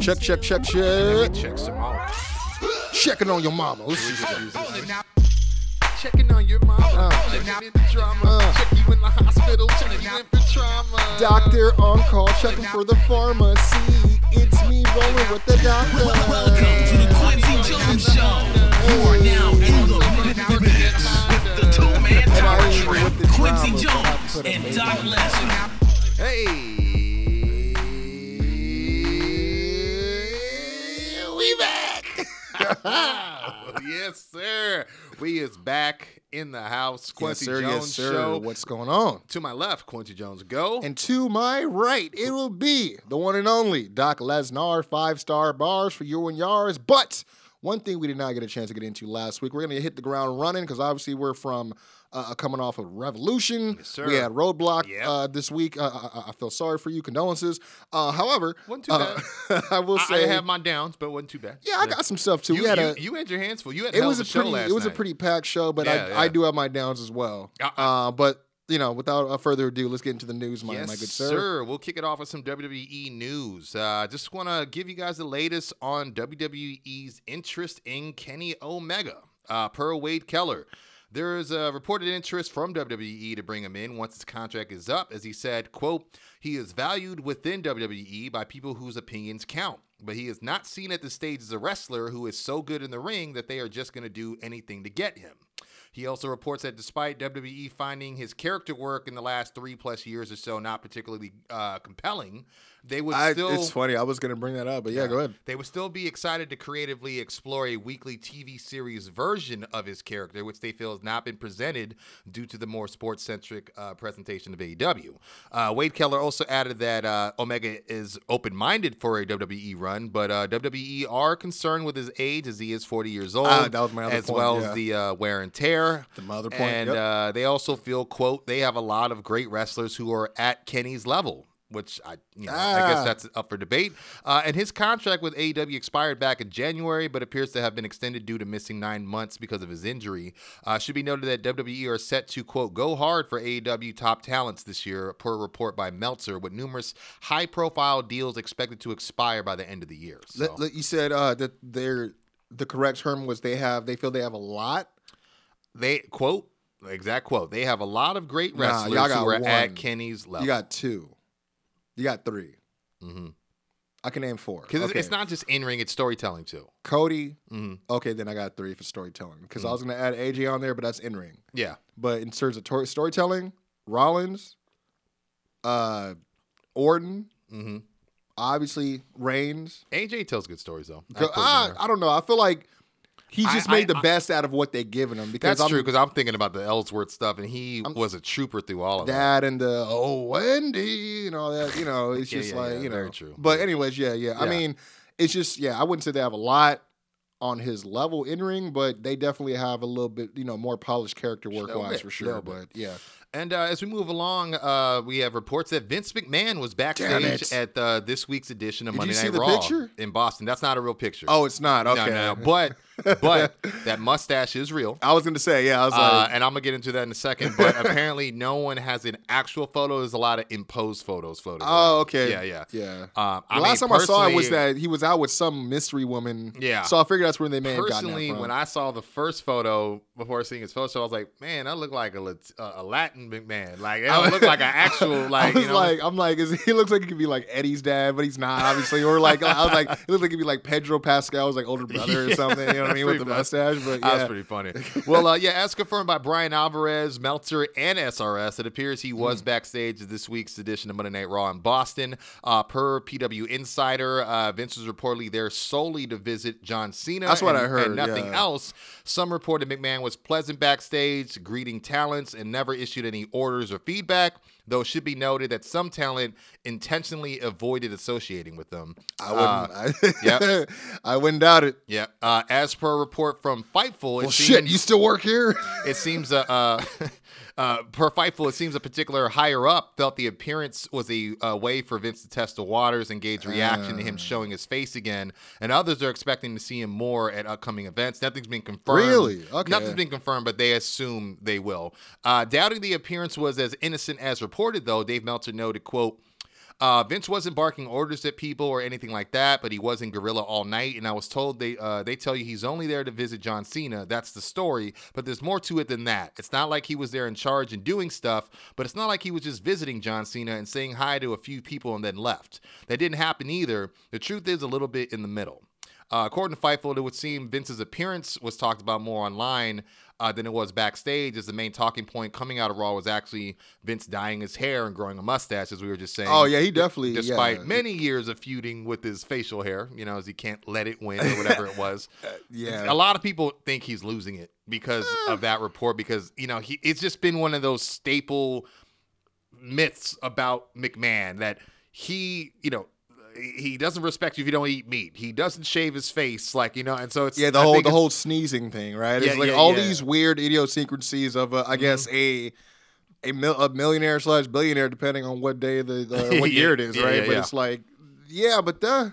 Check, check, check, Let check. me check some out. Checking on your mama. Let's just- Checking on your mama. Uh. Checking in the drama. Uh. Check you in the hospital. Check you in for trauma. Doctor on call, checking for the pharmacy. It's me rolling with the doctor. Welcome to the Quincy Jones Show. You are now in the mix with the two-man And power trip, with Quincy drama, so I Jones and Doc on. Lesnar. Hey, yes, sir. We is back in the house. Yes, Quincy sir. Jones Yes, sir. show. What's going on? To my left, Quincy Jones, go. And to my right, it will be the one and only Doc Lesnar, five star bars for you and yours. But one thing we did not get a chance to get into last week, we're going to hit the ground running because obviously we're from uh, coming off of Revolution. Yes, sir. We had Roadblock Yep. uh, this week. Uh, I, I- I feel sorry for you. Condolences. Uh, however, Wasn't too uh, I will say, I have my downs, but wasn't too bad. yeah, I got some stuff too. You, we had you, a, you had your hands full. You had it was a a show pretty it was a pretty packed show, but Yeah, I, I do have my downs as well. Uh, Uh, but you know, without uh, further ado, let's get into the news, my, yes, my good sir. We'll kick it off with some WWE news. Uh, just want to give you guys the latest on WWE's interest in Kenny Omega. Uh, per Wade Keller, there is a reported interest from WWE to bring him in once his contract is up. As he said, "quote He is valued within WWE by people whose opinions count." But he is not seen at the stage as a wrestler who is so good in the ring that they are just going to do anything to get him. He also reports that despite WWE finding his character work in the last three plus years or so not particularly uh, compelling, they would I, still it's funny. I was going to bring that up, but yeah, go ahead. they would still be excited to creatively explore a weekly TV series version of his character, which they feel has not been presented due to the more sports centric uh, presentation of AEW. Uh, Wade Keller also added that uh, Omega is open minded for a WWE run, but uh, WWE are concerned with his age as he is 40 years old, Ah, that was my other as point, well yeah. as the uh, wear and tear. The other point, And yep. uh, they also feel, quote, they have a lot of great wrestlers who are at Kenny's level. Which I, you know, I guess Ah. that's up for debate. Uh, and his contract with AEW expired back in January, but appears to have been extended due to missing nine months because of his injury. Uh, should be noted that WWE are set to quote go hard for AEW top talents this year, per report by Meltzer, with numerous high-profile deals expected to expire by the end of the year. So you said uh, that they're the correct term was they have they feel they have a lot. they quote exact quote they have a lot of great Nah, wrestlers got who are one. at Kenny's level. You got two. You got 3 Mhm. I can name four. because Okay. it's not just in ring; it's storytelling too. Cody. Mhm. Okay, then I got three for storytelling because Mm. I was going to add AJ on there, but that's in ring. Yeah, But in terms of tor- storytelling, Rollins, uh, Orton, hmm obviously Reigns. AJ tells good stories though. I Go- put him in I. I don't know. I feel like he just I- made the I- best out of what they given him because That's I'm, true because I'm thinking about the Ellsworth stuff, and he was a trooper through all of that. that and the oh Wendy and all that. You know, it's Yeah, just yeah, like yeah, you know. very true. But anyways, yeah, yeah, I mean, it's just yeah. I wouldn't say they have a lot on his level in ring, but they definitely have a little bit, you know, more polished character work wise for sure. But yeah, And uh, as we move along, uh, we have reports that Vince McMahon was backstage at uh, this week's edition of Did Monday Night Raw picture? in Boston. That's not a real picture. oh, it's not okay. no, no, but but that mustache is real. I was gonna say yeah. I was Uh, and I'm gonna get into that in a second. But apparently, no one has an actual photo. There's a lot of imposed photos floating. oh, around. okay, Yeah, yeah. yeah. Um, The I last mean, time I saw it was that he was out with some mystery woman. Yeah. So I figured that's where they may have gotten that Personally, when I saw the first photo before seeing his photo, I was like, "Man, I look like a Lat- uh, a Latin McMahon. Like, I don't look like an actual like." You know, like, I'm like, is, he looks like he could be like Eddie's dad, but he's not, obviously. Or like, I was like, it looks like he'd be like Pedro Pascal's like older brother or something. You know what I mean with the mustache. But That was pretty funny. Well, uh, yeah, as confirmed by Bryan Alvarez, Meltzer, and SRS, it appears he was backstage at this week's edition of Monday Night Raw in Boston. Uh, per PW Insider, uh, Vince was reportedly there solely to visit John Cena. That's what and- I heard, And nothing yeah. else. Some reported McMahon was pleasant backstage, greeting talents, and never issued any orders or feedback. Though it should be noted that some talent intentionally avoided associating with them. I Uh, wouldn't. I, yep. I wouldn't doubt it. yeah. Uh, as per a report from Fightful, it Well, seems, shit, you still work here? it seems uh, uh, uh, per Fightful, it seems a particular higher up felt the appearance was a, uh way for Vince to test the waters and gauge reaction to Ah. him showing his face again. And others are expecting to see him more at upcoming events. Nothing's been confirmed. Really? Okay. Nothing's been confirmed, but they assume they will. Uh, doubting the appearance was as innocent as reported, though. Dave Meltzer noted, "quote." Uh, Vince wasn't barking orders at people or anything like that, but he was in Gorilla all night. And I was told they uh, they tell you he's only there to visit John Cena. That's the story, but there's more to it than that. It's not like he was there in charge and doing stuff, but it's not like he was just visiting John Cena and saying hi to a few people and then left. That didn't happen either. The truth is a little bit in the middle. Uh, according to Fightful, it would seem Vince's appearance was talked about more online uh, than it was backstage, as the main talking point coming out of Raw was actually Vince dyeing his hair and growing a mustache, as we were just saying. Oh, yeah, he definitely- Despite yeah. many years of feuding with his facial hair, you know, as he can't let it win or whatever it was. yeah. A lot of people think he's losing it because of that report, because, you know, he it's just been one of those staple myths about McMahon that he, you know, he doesn't respect you if you don't eat meat. He doesn't shave his face, like you know, and so it's Yeah, the I whole the whole sneezing thing, right? Yeah, it's like yeah, all yeah. these weird idiosyncrasies of, uh, I guess, a a, mil- a millionaire slash billionaire, depending on what day of the, the what year it is, right? but it's like, yeah, but the,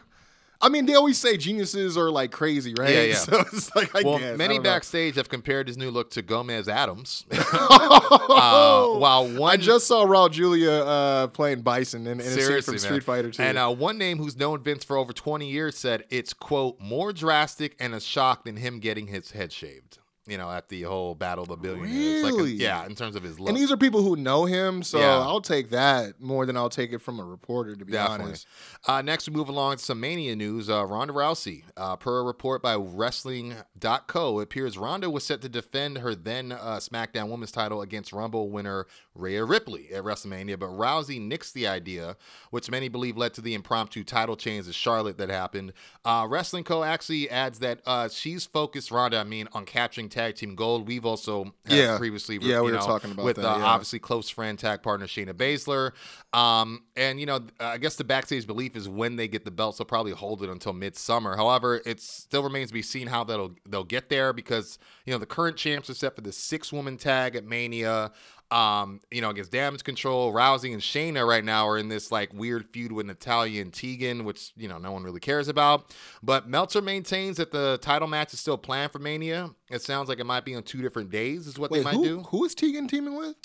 I mean, they always say geniuses are like crazy, right? Yeah, yeah. So it's like, I well, guess, many don't know. backstage have compared his new look to Gomez Addams. uh, while one I just saw Raul Julia uh, playing Bison in, in a from man. Street Fighter 2. And uh, one name who's known Vince for over 20 years said it's, quote, more drastic and a shock than him getting his head shaved, you know, at the whole Battle of the Billionaires. Like a- Really? yeah, in terms of his look. and these are people who know him, so Yeah. I'll take that more than I'll take it from a reporter, to be Definitely. honest. Uh, next, we move along to some Mania news. Uh, Ronda Rousey, uh, per a report by Wrestling.co, it appears Ronda was set to defend her then uh, SmackDown Women's title against Rumble winner Rhea Ripley at WrestleMania, but Rousey nixed the idea, which many believe led to the impromptu title change of Charlotte that happened. Uh, Wrestling Co. actually adds that uh, she's focused, Ronda, I mean, on capturing tag team gold. We've also had Yeah. previously, Yeah, we were talking about with that, uh, yeah. obviously close friend tag partner Shayna Baszler. Um, and you know, I guess the backstage belief is when they get the belts, they'll probably hold it until midsummer. However, it still remains to be seen how that'll they'll get there because you know the current champs are set for the six woman tag at Mania. Um, you know, against Damage Control, Rousey and Shayna right now are in this like weird feud with Natalya and Tegan, which you know no one really cares about. But Meltzer maintains that the title match is still planned for Mania. It sounds like it might be on two different days, is what Wait, they might who, do. who is Tegan teaming with?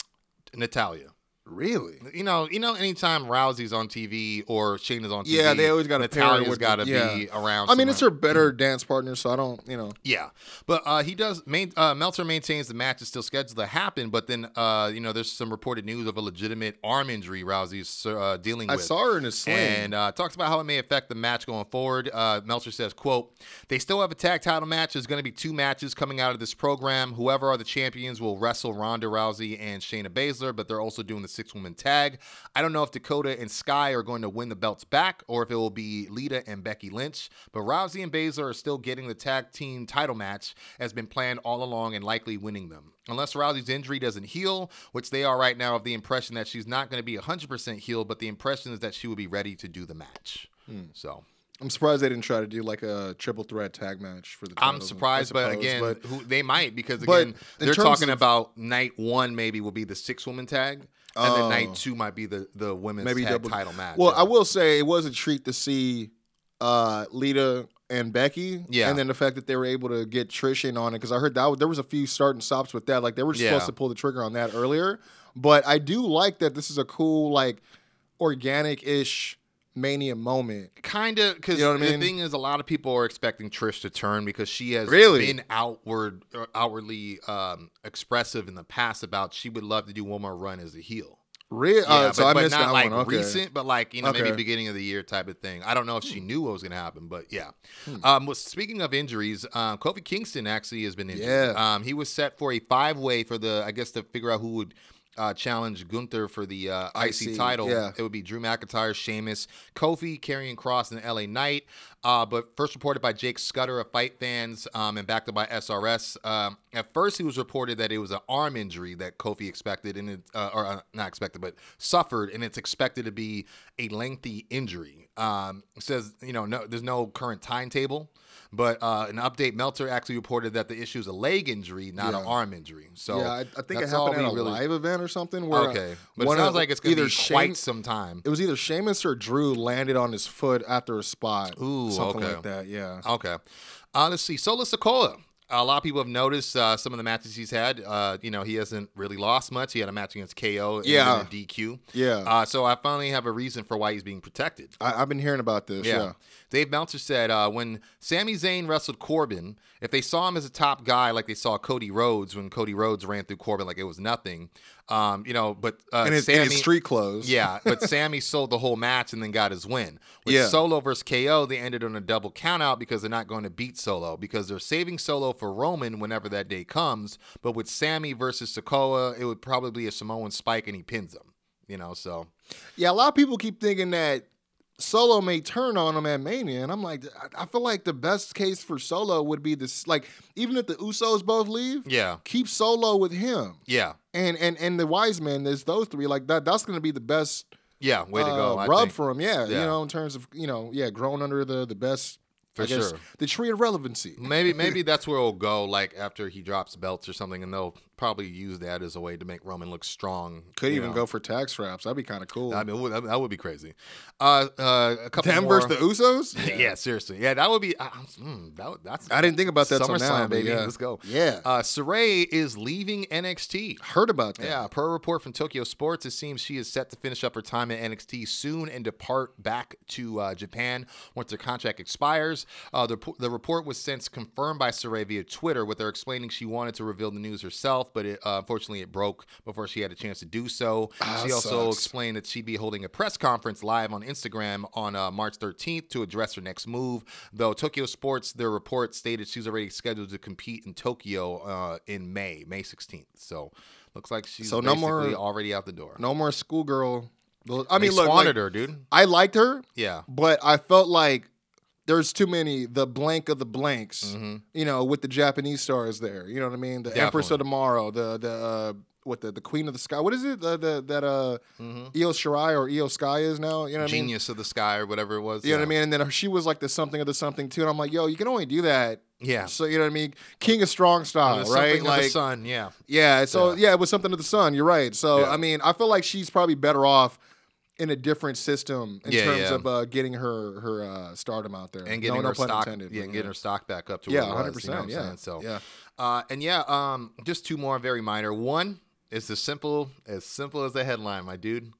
Natalya. Really? You know, you know, anytime Rousey's on TV or Shane is on TV, Yeah, they always gotta pair Natalya's got to yeah. be around. I mean, it's her better dance partner, so I don't, you know. Yeah, but uh, he does. Main, uh, Meltzer maintains the match is still scheduled to happen, but then uh, you know, there's some reported news of a legitimate arm injury Rousey's uh, dealing I with. saw her in a sling. And uh, talks about how it may affect the match going forward. Uh, Meltzer says, "quote They still have a tag title match. There's going to be two matches coming out of this program. Whoever are the champions will wrestle Ronda Rousey and Shayna Baszler, but they're also doing the six woman tag. I don't know if Dakota and Sky are going to win the belts back or if it will be Lita and Becky Lynch. But Rousey and Baszler are still getting the tag team title match as been planned all along and likely winning them." Unless Rousey's injury doesn't heal, which they are right now, of the impression that she's not going to be 100% healed, but the impression is that she will be ready to do the match. Hmm. So I'm surprised they didn't try to do like a triple threat tag match for the. I'm surprised, but again, but- who, they might because again, they're talking of- about night one maybe will be the six woman tag, and then Oh. night two might be the the women's maybe tag double title match. Well. I will say it was a treat to see uh, Lita and Becky. Yeah. and then the fact that they were able to get Trish in on it because I heard that there was a few start and stops with that. Like they were Yeah. supposed to pull the trigger on that earlier, but I do like that this is a cool like organic ish mania moment. kind of because You know what I the mean? thing is a lot of people are expecting Trish to turn because she has Really? been outward uh, outwardly um, expressive in the past about she would love to do one more run as a heel. Real, Yeah, uh, so but, I but missed not that like one. Okay. recent, but like you know maybe beginning of the year type of thing. I don't know if she knew what was going to happen, but yeah. Hmm. Um, well, speaking of injuries, um, Kofi Kingston actually has been injured. Yeah. Um, he was set for a five way for the I guess to figure out who would. Uh, challenge Gunther for the uh, IC, IC, title. yeah. It would be Drew McIntyre, Sheamus, Kofi, Karrion Kross, and LA Knight. Uh, but first reported by Jake Scudder of Fight Fans um, and backed up by SRS. Um, at first, it was reported that it was an arm injury that Kofi expected, and it, uh, or uh, not expected, but suffered, and it's expected to be a lengthy injury. Um, says, you know, no, there's no current timetable. But uh, an update, Meltzer actually reported that the issue is a leg injury, not an arm injury. So yeah, I, I think it happened at a really- live event or something. Where Okay, but it sounds of- like it's going to be Shame- quite some time. It was either Sheamus or Drew landed on his foot after a spot. Ooh, something okay. like that. Yeah. Okay. Uh, let's see. Solo Sikoa a lot of people have noticed uh, some of the matches he's had. Uh, you know, he hasn't really lost much. He had a match against KO and Yeah. DQ. Yeah. Uh, so I finally have a reason for why he's being protected. I, I've been hearing about this. Yeah. Dave Meltzer said uh, when Sami Zayn wrestled Corbin, if they saw him as a top guy like they saw Cody Rhodes when Cody Rhodes ran through Corbin like it was nothing, um, you know, but uh, And his, Sami, and street clothes. yeah, but Sami sold the whole match and then got his win. With Yeah. Solo versus KO, they ended on a double countout because they're not going to beat Solo because they're saving Solo for Roman whenever that day comes. But with Sami versus Sikoa, it would probably be a Samoan spike and he pins him. You know, so Yeah, a lot of people keep thinking that Solo may turn on him at Mania, and I'm like, I- feel like the best case for Solo would be this. Like, even if the Usos both leave, yeah, keep Solo with him, yeah, and and and the Wise Men. There's those three. Like that. That's going to be the best yeah. Way to uh, go, I rub think. for him. Yeah, you know, in terms of you know, yeah, growing under the the best. For I guess, sure. The tree of relevancy. Maybe maybe that's where it'll go. Like after he drops belts or something, and they'll probably use that as a way to make Roman look strong. Could even know. go for tag straps. That'd be kind of cool. I mean, would- that would be crazy. Uh, uh, a couple Them more. versus the Usos. yeah. seriously. Yeah, that would be. Uh, mm, that that's. I didn't think about that SummerSlam, now, baby. yeah. Let's go. Yeah. Uh, Sarray is leaving NXT. Heard about that. Yeah, per a report from Tokyo Sports, it seems she is set to finish up her time at NXT soon and depart back to uh, Japan once her contract expires. Uh, the, the report was since confirmed by Sarray via Twitter, with her explaining she wanted to reveal the news herself, but it, uh, unfortunately it broke before she had a chance to do so. Ah, she also sucks. explained that she'd be holding a press conference live on Instagram on uh, March 13th to address her next move. Though Tokyo Sports, their report stated she's already scheduled to compete in Tokyo uh, in May, May 16th. So looks like she's So no more- already out the door. No more schoolgirl. I They mean, look, squandered like, her, dude. I liked her. Yeah. but I felt like there's too many the blank of the blanks. You know, with the Japanese stars there. You know what I mean? The Empress of Tomorrow, the the uh, what the the Queen of the Sky. What is it? The, the that uh Io Shirai or Iyo Sky is now. You know what I mean? Genius of the Sky or whatever it was. You know what I mean? And then she was like the something of the something too. And I'm like, yo, you can only do that. Yeah. So you know what I mean? King of strong style, right? of the sun, yeah. yeah. So Yeah. yeah. it was something of the sun. You're right. So Yeah. I mean, I feel like she's probably better off in a different system in Yeah, terms yeah. of uh, getting her her uh, stardom out there And getting no, no her pun stock, intended, yeah, getting her stock back up to Yeah, hundred was, you know percent. Yeah. So, yeah. Uh, and yeah, um, just two more very minor. One is as simple as simple as the headline, my dude.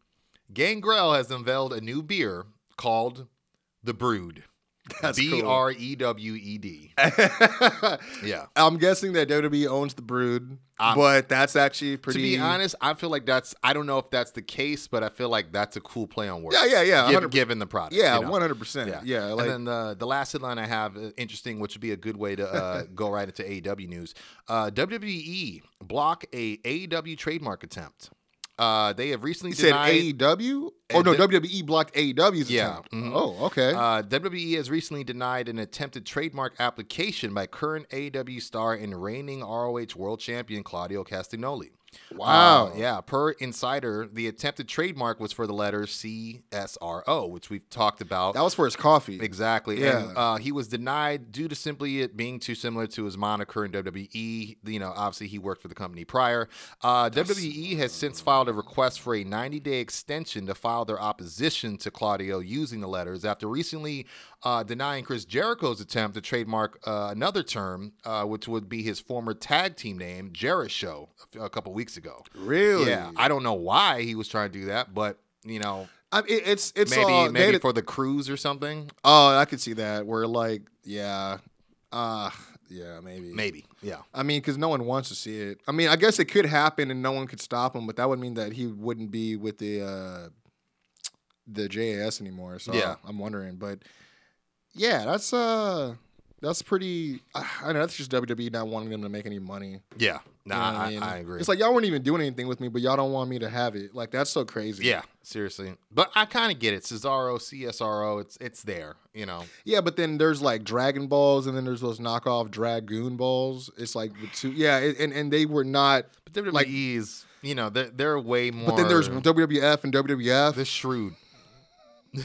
Gangrel has unveiled a new beer called the Brood. That's B. R E W E D. Yeah. I'm guessing that WWE owns the Brood, but that's actually pretty. To be honest, I feel like that's I don't know if that's the case, but I feel like that's a cool play on words. Yeah, yeah, yeah, Giv- 100 given the product. yeah, you know? one hundred percent. Yeah, like and then the the last headline I have, uh, interesting, which would be a good way to uh, go right into AEW news. Uh, WWE block a AEW trademark attempt. Uh, they have recently you said denied. AEW. Oh no, WWE blocked AEW's Yeah, mhm. Oh, okay. Uh, WWE has recently denied an attempted trademark application by current AEW star and reigning ROH World Champion Claudio Castagnoli. Wow. Uh, yeah, per Insider, the attempted trademark was for the letters CSRO, which we've talked about. that was for his coffee. Exactly. Yeah. And uh, he was denied due to simply it being too similar to his moniker in WWE. You know, obviously he worked for the company prior. Uh, WWE has since filed a request for a 90 day extension to file their opposition to Claudio using the letters after recently uh, denying Chris Jericho's attempt to trademark uh, another term, uh, which would be his former tag team name, Jeri-Show, a, a couple weeks ago. Really? Yeah. I don't know why he was trying to do that, but. You know, I mean, it's it's maybe all, maybe for the cruise or something. Oh, I could see that. Where like, yeah, uh, yeah, maybe, Maybe, yeah. I mean, because no one wants to see it. I mean, I guess it could happen and no one could stop him, but that would mean that he wouldn't be with the uh, the JAS anymore. So Yeah. I'm wondering, but yeah, that's uh, that's pretty. I know that's just WWE not wanting them to make any money. Yeah, You nah, know what I, mean? I agree. It's like y'all weren't even doing anything with me, but y'all don't want me to have it. Like that's so crazy. yeah, seriously, but I kind of get it. Cesaro, CSRO, it's it's there, you know. Yeah, but then there's like Dragon Balls, and then there's those knockoff Dragoon Balls. It's like the two, yeah, it- and and they were not. But WWE Like- you know, they're they're way more. But then there's WWF and WWF. the shrewd.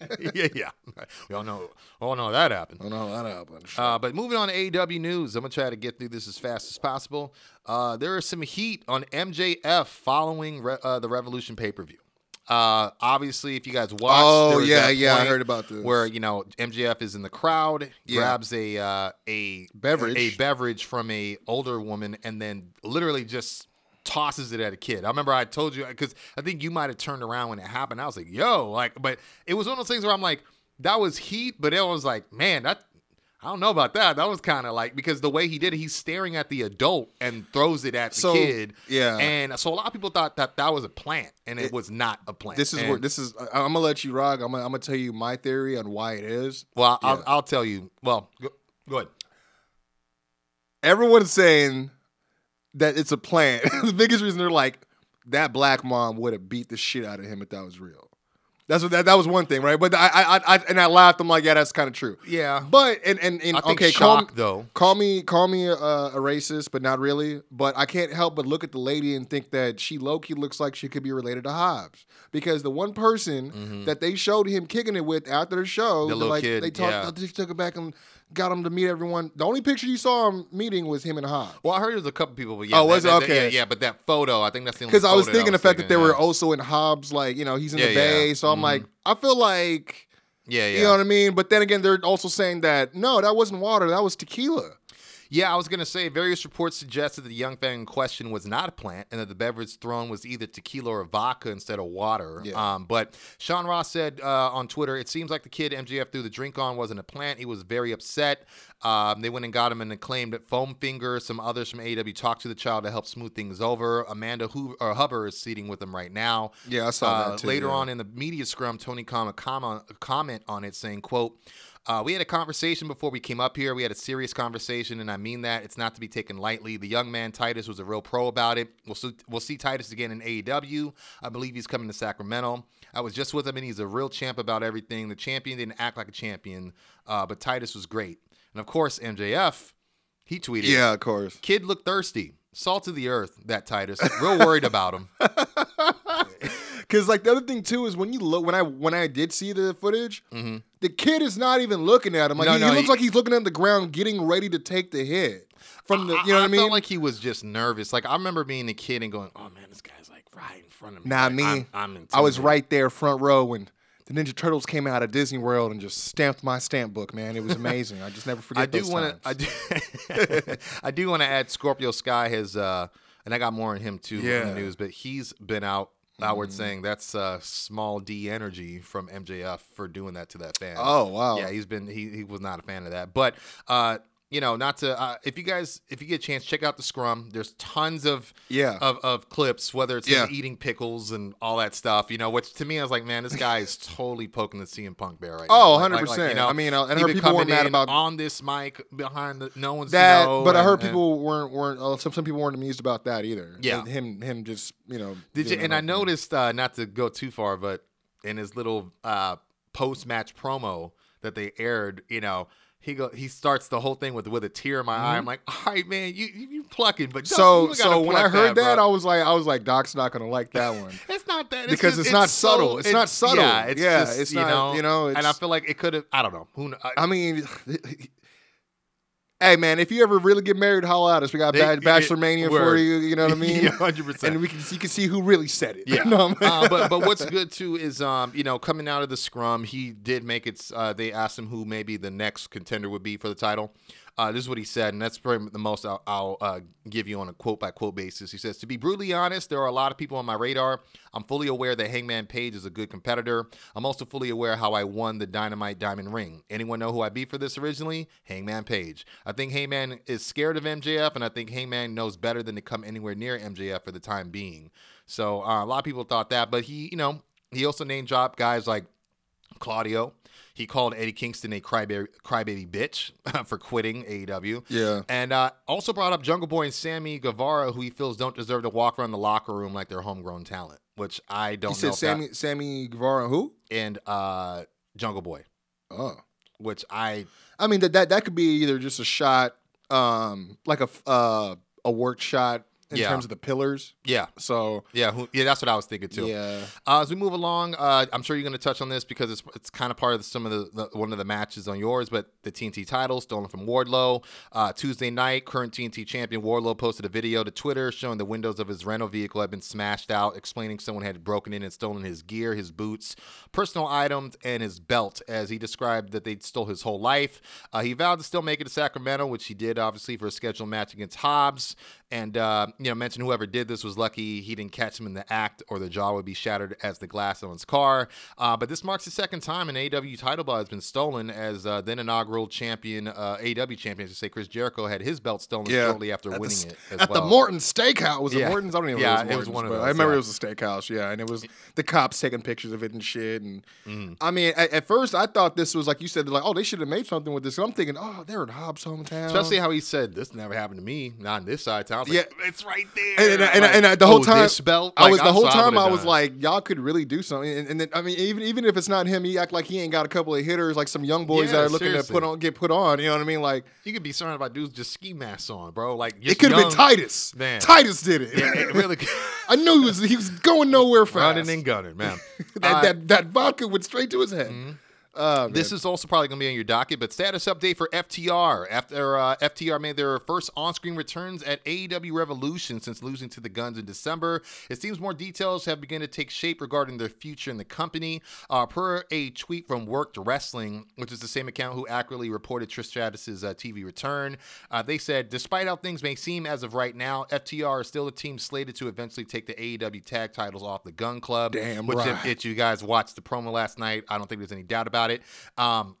yeah, yeah. We all know, all know that happened. Oh no, that happened. Uh, but moving on to AEW news, I'm gonna try to get through this as fast as possible. Uh, there is some heat on MJF following re- uh, the Revolution pay per view. Uh, obviously, if you guys watched, Oh, yeah, yeah, I heard about this. Where you know MJF is in the crowd, Yeah. grabs a uh, a Beverage. a beverage from a older woman, and then literally just tosses it at a kid. I remember I told you because I think you might have turned around when it happened. I was like, "Yo!" Like, but it was one of those things where I'm like, that was heat, but it was like, man, that. I don't know about that. That was kind of like because the way he did it, he's staring at the adult and throws it at the So, kid. yeah. And so a lot of people thought that that was a plant, and it, was not a plant. This is And- where this is. I'm gonna let you rock. I'm gonna, I'm gonna tell you my theory on why it is. Well, I'll, I'll tell you. Well, go, go ahead. Everyone's saying that it's a plan. the biggest reason they're like that black mom would have beat the shit out of him if that was real. That's what that, that was one thing, right? But I, I, I, and I laughed. I'm like, yeah, that's kind of true. Yeah. But and and, and okay, call, shock though. call me call me a, a racist, but not really. But I can't help but look at the lady and think that she low key looks like she could be related to Hobbs because the one person that they showed him kicking it with after the show, Mm-hmm. The little like, kid, they talked, yeah. they took it back and got him to meet everyone. The only picture you saw him meeting was him and Hobbs. Well, I heard there's a couple people, but yeah. Oh, was that- it? that- Okay. Yeah, yeah, but that photo, I think that's the only. Because I was thinking the fact that they were also in Hobbs, like you know, he's in Yeah, the yeah. bay. So I'm Mhm. like, I feel like Yeah, yeah. you know what I mean. But then again, they're also saying that no, that wasn't water, that was tequila. Yeah, I was gonna say various reports suggested that the young fan in question was not a plant, and that the beverage thrown was either tequila or vodka instead of water. Yeah. Um, but Sean Ross said uh, on Twitter, it seems like the kid MJF threw the drink on wasn't a plant. He was very upset. Um, they went and got him and claimed that Foam Finger, some others from AEW, talked to the child to help smooth things over. Amanda Hoover, or Huber is seating with him right now. Yeah, I saw Uh, that too. later yeah. on in the media scrum, Tony Khan comment, a comment on it saying, "quote uh, We had a conversation before we came up here. We had a serious conversation, and I mean that. It's not to be taken lightly. The young man Titus was a real pro about it. We'll see, we'll see Titus again in AEW. I believe he's coming to Sacramento. I was just with him, and he's a real champ about everything. The champion didn't act like a champion, uh, but Titus was great. And of course, MJF, he tweeted, yeah, of course. Kid looked thirsty." Salt of the earth, that Titus. Real worried about him. Because like the other thing too is when you look when I when I did see the footage, the kid is not even looking at him. Like Mm-hmm. No, he, no, he looks he- like he's looking at the ground, getting ready to take the hit from the. You know what I mean? felt like he was just nervous. Like I remember being a kid and going, "Oh man, this guy's like right in front of me." Nah, Like, me. I'm, I'm I was right there, front row, when the Ninja Turtles came out of Disney World and just stamped my stamp book. Man, it was amazing. I just never forget. I do want to. I do. I do want to add Scorpio Sky has, uh, and I got more on him too in Yeah. Mm-hmm. the news, but he's been out. Outward saying that's uh, small D energy from MJF for doing that to that fan. Oh wow. Yeah, he's been he he was not a fan of that. But uh, you know, not to uh, if you guys if you get a chance, check out the scrum. There's tons of Yeah. of, of clips, whether it's Yeah. eating pickles and all that stuff. You know, which to me I was like, man, this guy is totally poking the CM Punk bear right Oh, now. Like- like, 100%. you know, I mean, uh, and I heard people weren't mad about- on this mic behind the no one's that, you know, but I and- heard and- people weren't weren't uh, some some people weren't amused about that either. Yeah. And him him just you know. Did you? And I noticed, uh, not to go too far, but in his little uh, post-match promo that they aired, you know, he go he starts the whole thing with with a tear in my eye. I'm mm-hmm. like, all right, man, you you, you plucking, but So so when I heard that, bro. I was like I was like Doc's not gonna like that one. It's not that it's Because just- it's not so- subtle. It's not subtle. Yeah, it's Yeah, just, it's you not- Know, you know, and I feel like it could have. I don't know. Who? I, I mean, hey man, if you ever really get married, holla at us. We got They- ba- it- Bachelor Mania for you. You know what I mean? Yeah, 100%. And we can you can see who really said it. Yeah, You know I mean? uh, but but what's good too is um you know coming out of the scrum he did make it. Uh, they asked him who maybe the next contender would be for the title. Uh, this is what he said, and that's probably the most I'll, I'll uh, give you on a quote by quote basis. He says, "To be brutally honest, there are a lot of people on my radar. I'm fully aware that Hangman Page is a good competitor. I'm also fully aware how I won the Dynamite Diamond Ring. Anyone know who I beat for this originally? Hangman Page. I think Hangman is scared of MJF, and I think Hangman knows better than to come anywhere near MJF for the time being. So uh, a lot of people thought that, but he, you know, he also name dropped guys like Claudio. He called Eddie Kingston a crybaby, crybaby bitch for quitting AEW. Yeah. And uh, also brought up Jungle Boy and Sammy Guevara, who he feels don't deserve to walk around the locker room like they're homegrown talent, which I don't He know. said Sammy Sammy Guevara who? and uh, Jungle Boy, Oh. which I I mean that that that could be either just a shot, um, like a uh, a work shot in Yeah. terms of the pillars. Yeah. So Yeah, who, yeah, that's what I was thinking too. yeah, Uh, as we move along, uh, I'm sure you're going to touch on this because it's it's kind of part of some of the, the one of the matches on yours. But the TNT title stolen from Wardlow uh, Tuesday night. Current TNT champion Wardlow posted a video to Twitter showing the windows of his rental vehicle had been smashed out, explaining someone had broken in and stolen his gear, his boots, personal items, and his belt. As he described that they stole his whole life. Uh, he vowed to still make it to Sacramento, which he did obviously for a scheduled match against Hobbs. And uh, you know, mentioned whoever did this was lucky he didn't catch him in the act, or the jaw would be shattered as the glass on his car. Uh, but this marks the second time an AW title belt has been stolen, as uh, then inaugural champion, uh, AW champion, to say Chris Jericho had his belt stolen yeah. shortly after the winning s- it. As at well. the Morton Steakhouse. Was Yeah. it Morton's? I don't even Yeah, know. it It was was, one of those, I remember yeah. it was a steakhouse. Yeah, and it was the cops taking pictures of it and shit. And Mm-hmm. I mean, at, at first I thought this was like you said, like, oh, they should have made something with this. And I'm thinking, oh, they're in Hobbs' hometown. Especially how he said, "This never happened to me, not on this side of town." I was like, Yeah. it's right there. and, and, and, Like, and, the whole oh, time, this belt. I Like, was the whole time I was done. like, y'all could really do something. And, and then I mean, even even if it's not him, he act like he ain't got a couple of hitters, like some young boys Yeah, that are looking seriously. to put on, get put on. You know what I mean? Like you could be surrounded by dudes just ski masks on, bro. Like it could have been Titus. Man. Titus did it. Yeah, It really I knew he was he was going nowhere fast. running and gunning, man. that, Uh, that that vodka went straight to his head. Uh, This is also probably going to be on your docket, but status update for FTR. After uh, FTR made their first on screen returns at AEW Revolution since losing to the Gunns in December, it seems more details have begun to take shape regarding their future in the company. Uh, per a tweet from Worked Wrestling, which is the same account who accurately reported Trish Stratus's uh, TV return, uh, they said, despite how things may seem as of right now, FTR is still a team slated to eventually take the AEW tag titles off the Gunn Club. Damn which, if, if you guys watched the promo last night, I don't think there's any doubt about it. Um,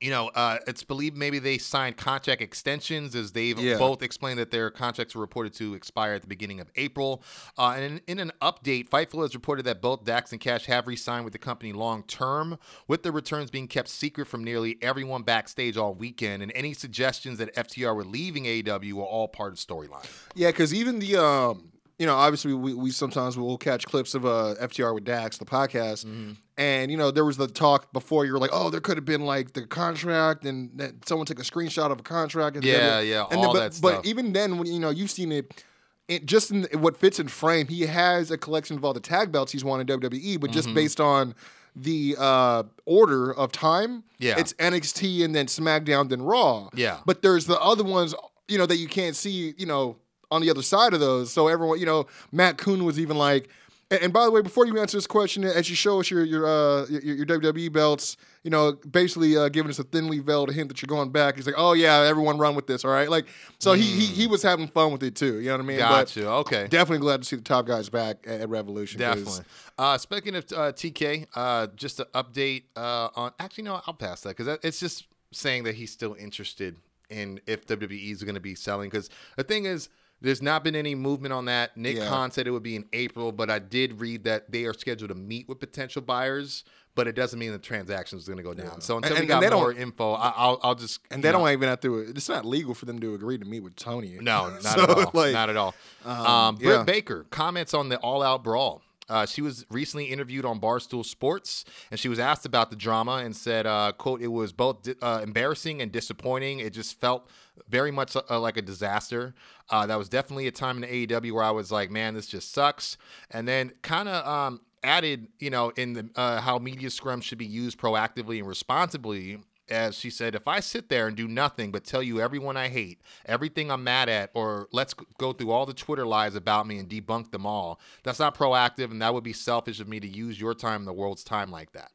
you know, uh, it's believed maybe they signed contract extensions as they've Yeah. both explained that their contracts were reported to expire at the beginning of April. Uh, and in, in an update, Fightful has reported that both Dax and Cash have re signed with the company long term, with the returns being kept secret from nearly everyone backstage all weekend. And any suggestions that FTR were leaving AEW were all part of storyline. Yeah, because even the um, you know, obviously we, we sometimes will catch clips of uh FTR with Dax, the podcast, Mm-hmm. And you know there was the talk before you're like, oh, there could have been like the contract, and that someone took a screenshot of a contract, and Yeah, yeah, and all but, that But even then, when you know you've seen it. It, just in what fits in frame, he has a collection of all the tag belts he's won in WWE, but Mm-hmm. just based on the uh, order of time, Yeah. it's NXT and then SmackDown, then Raw. Yeah. But there's the other ones, you know, that you can't see, you know, on the other side of those. So everyone, you know, Matt Kuhn was even like, and, and by the way, before you answer this question, as you show us your your uh, your, your WWE belts, you know, basically uh, giving us a thinly veiled hint that you're going back. He's like, oh yeah, everyone run with this, all right? Like, so he, he he was having fun with it too. You know what I mean? But Gotcha. Okay. Definitely glad to see the top guys back at, at Revolution. Definitely. Uh, speaking of uh, TK, uh, just to update uh, on. Actually, no, I'll pass that because it's just saying that he's still interested in if WWE is going to be selling. Because the thing is, there's not been any movement on that. Nick Yeah. Khan said it would be in April, but I did read that they are scheduled to meet with potential buyers. But it doesn't mean the transaction is going to go down. So until And- we got they don't- more info, I, I'll I'll just And they know, don't even have to. It's not legal for them to agree to meet with Tony. no, not So, at all. like, not at all. Um, Britt yeah. Baker comments on the All Out Brawl. Uh, she was recently interviewed on Barstool Sports, and she was asked about the drama and said, uh, "quote It was both di- uh, embarrassing and disappointing. It just felt very much uh, like a disaster. Uh, that was definitely a time in AEW where I was like, man, this just sucks." And then kind of um, added, you know, in the uh, how media scrum should be used proactively and responsibly as she said, if I sit there and do nothing but tell you everyone I hate, everything I'm mad at, or let's go through all the Twitter lies about me and debunk them all, that's not proactive, and that would be selfish of me to use your time and the world's time like that.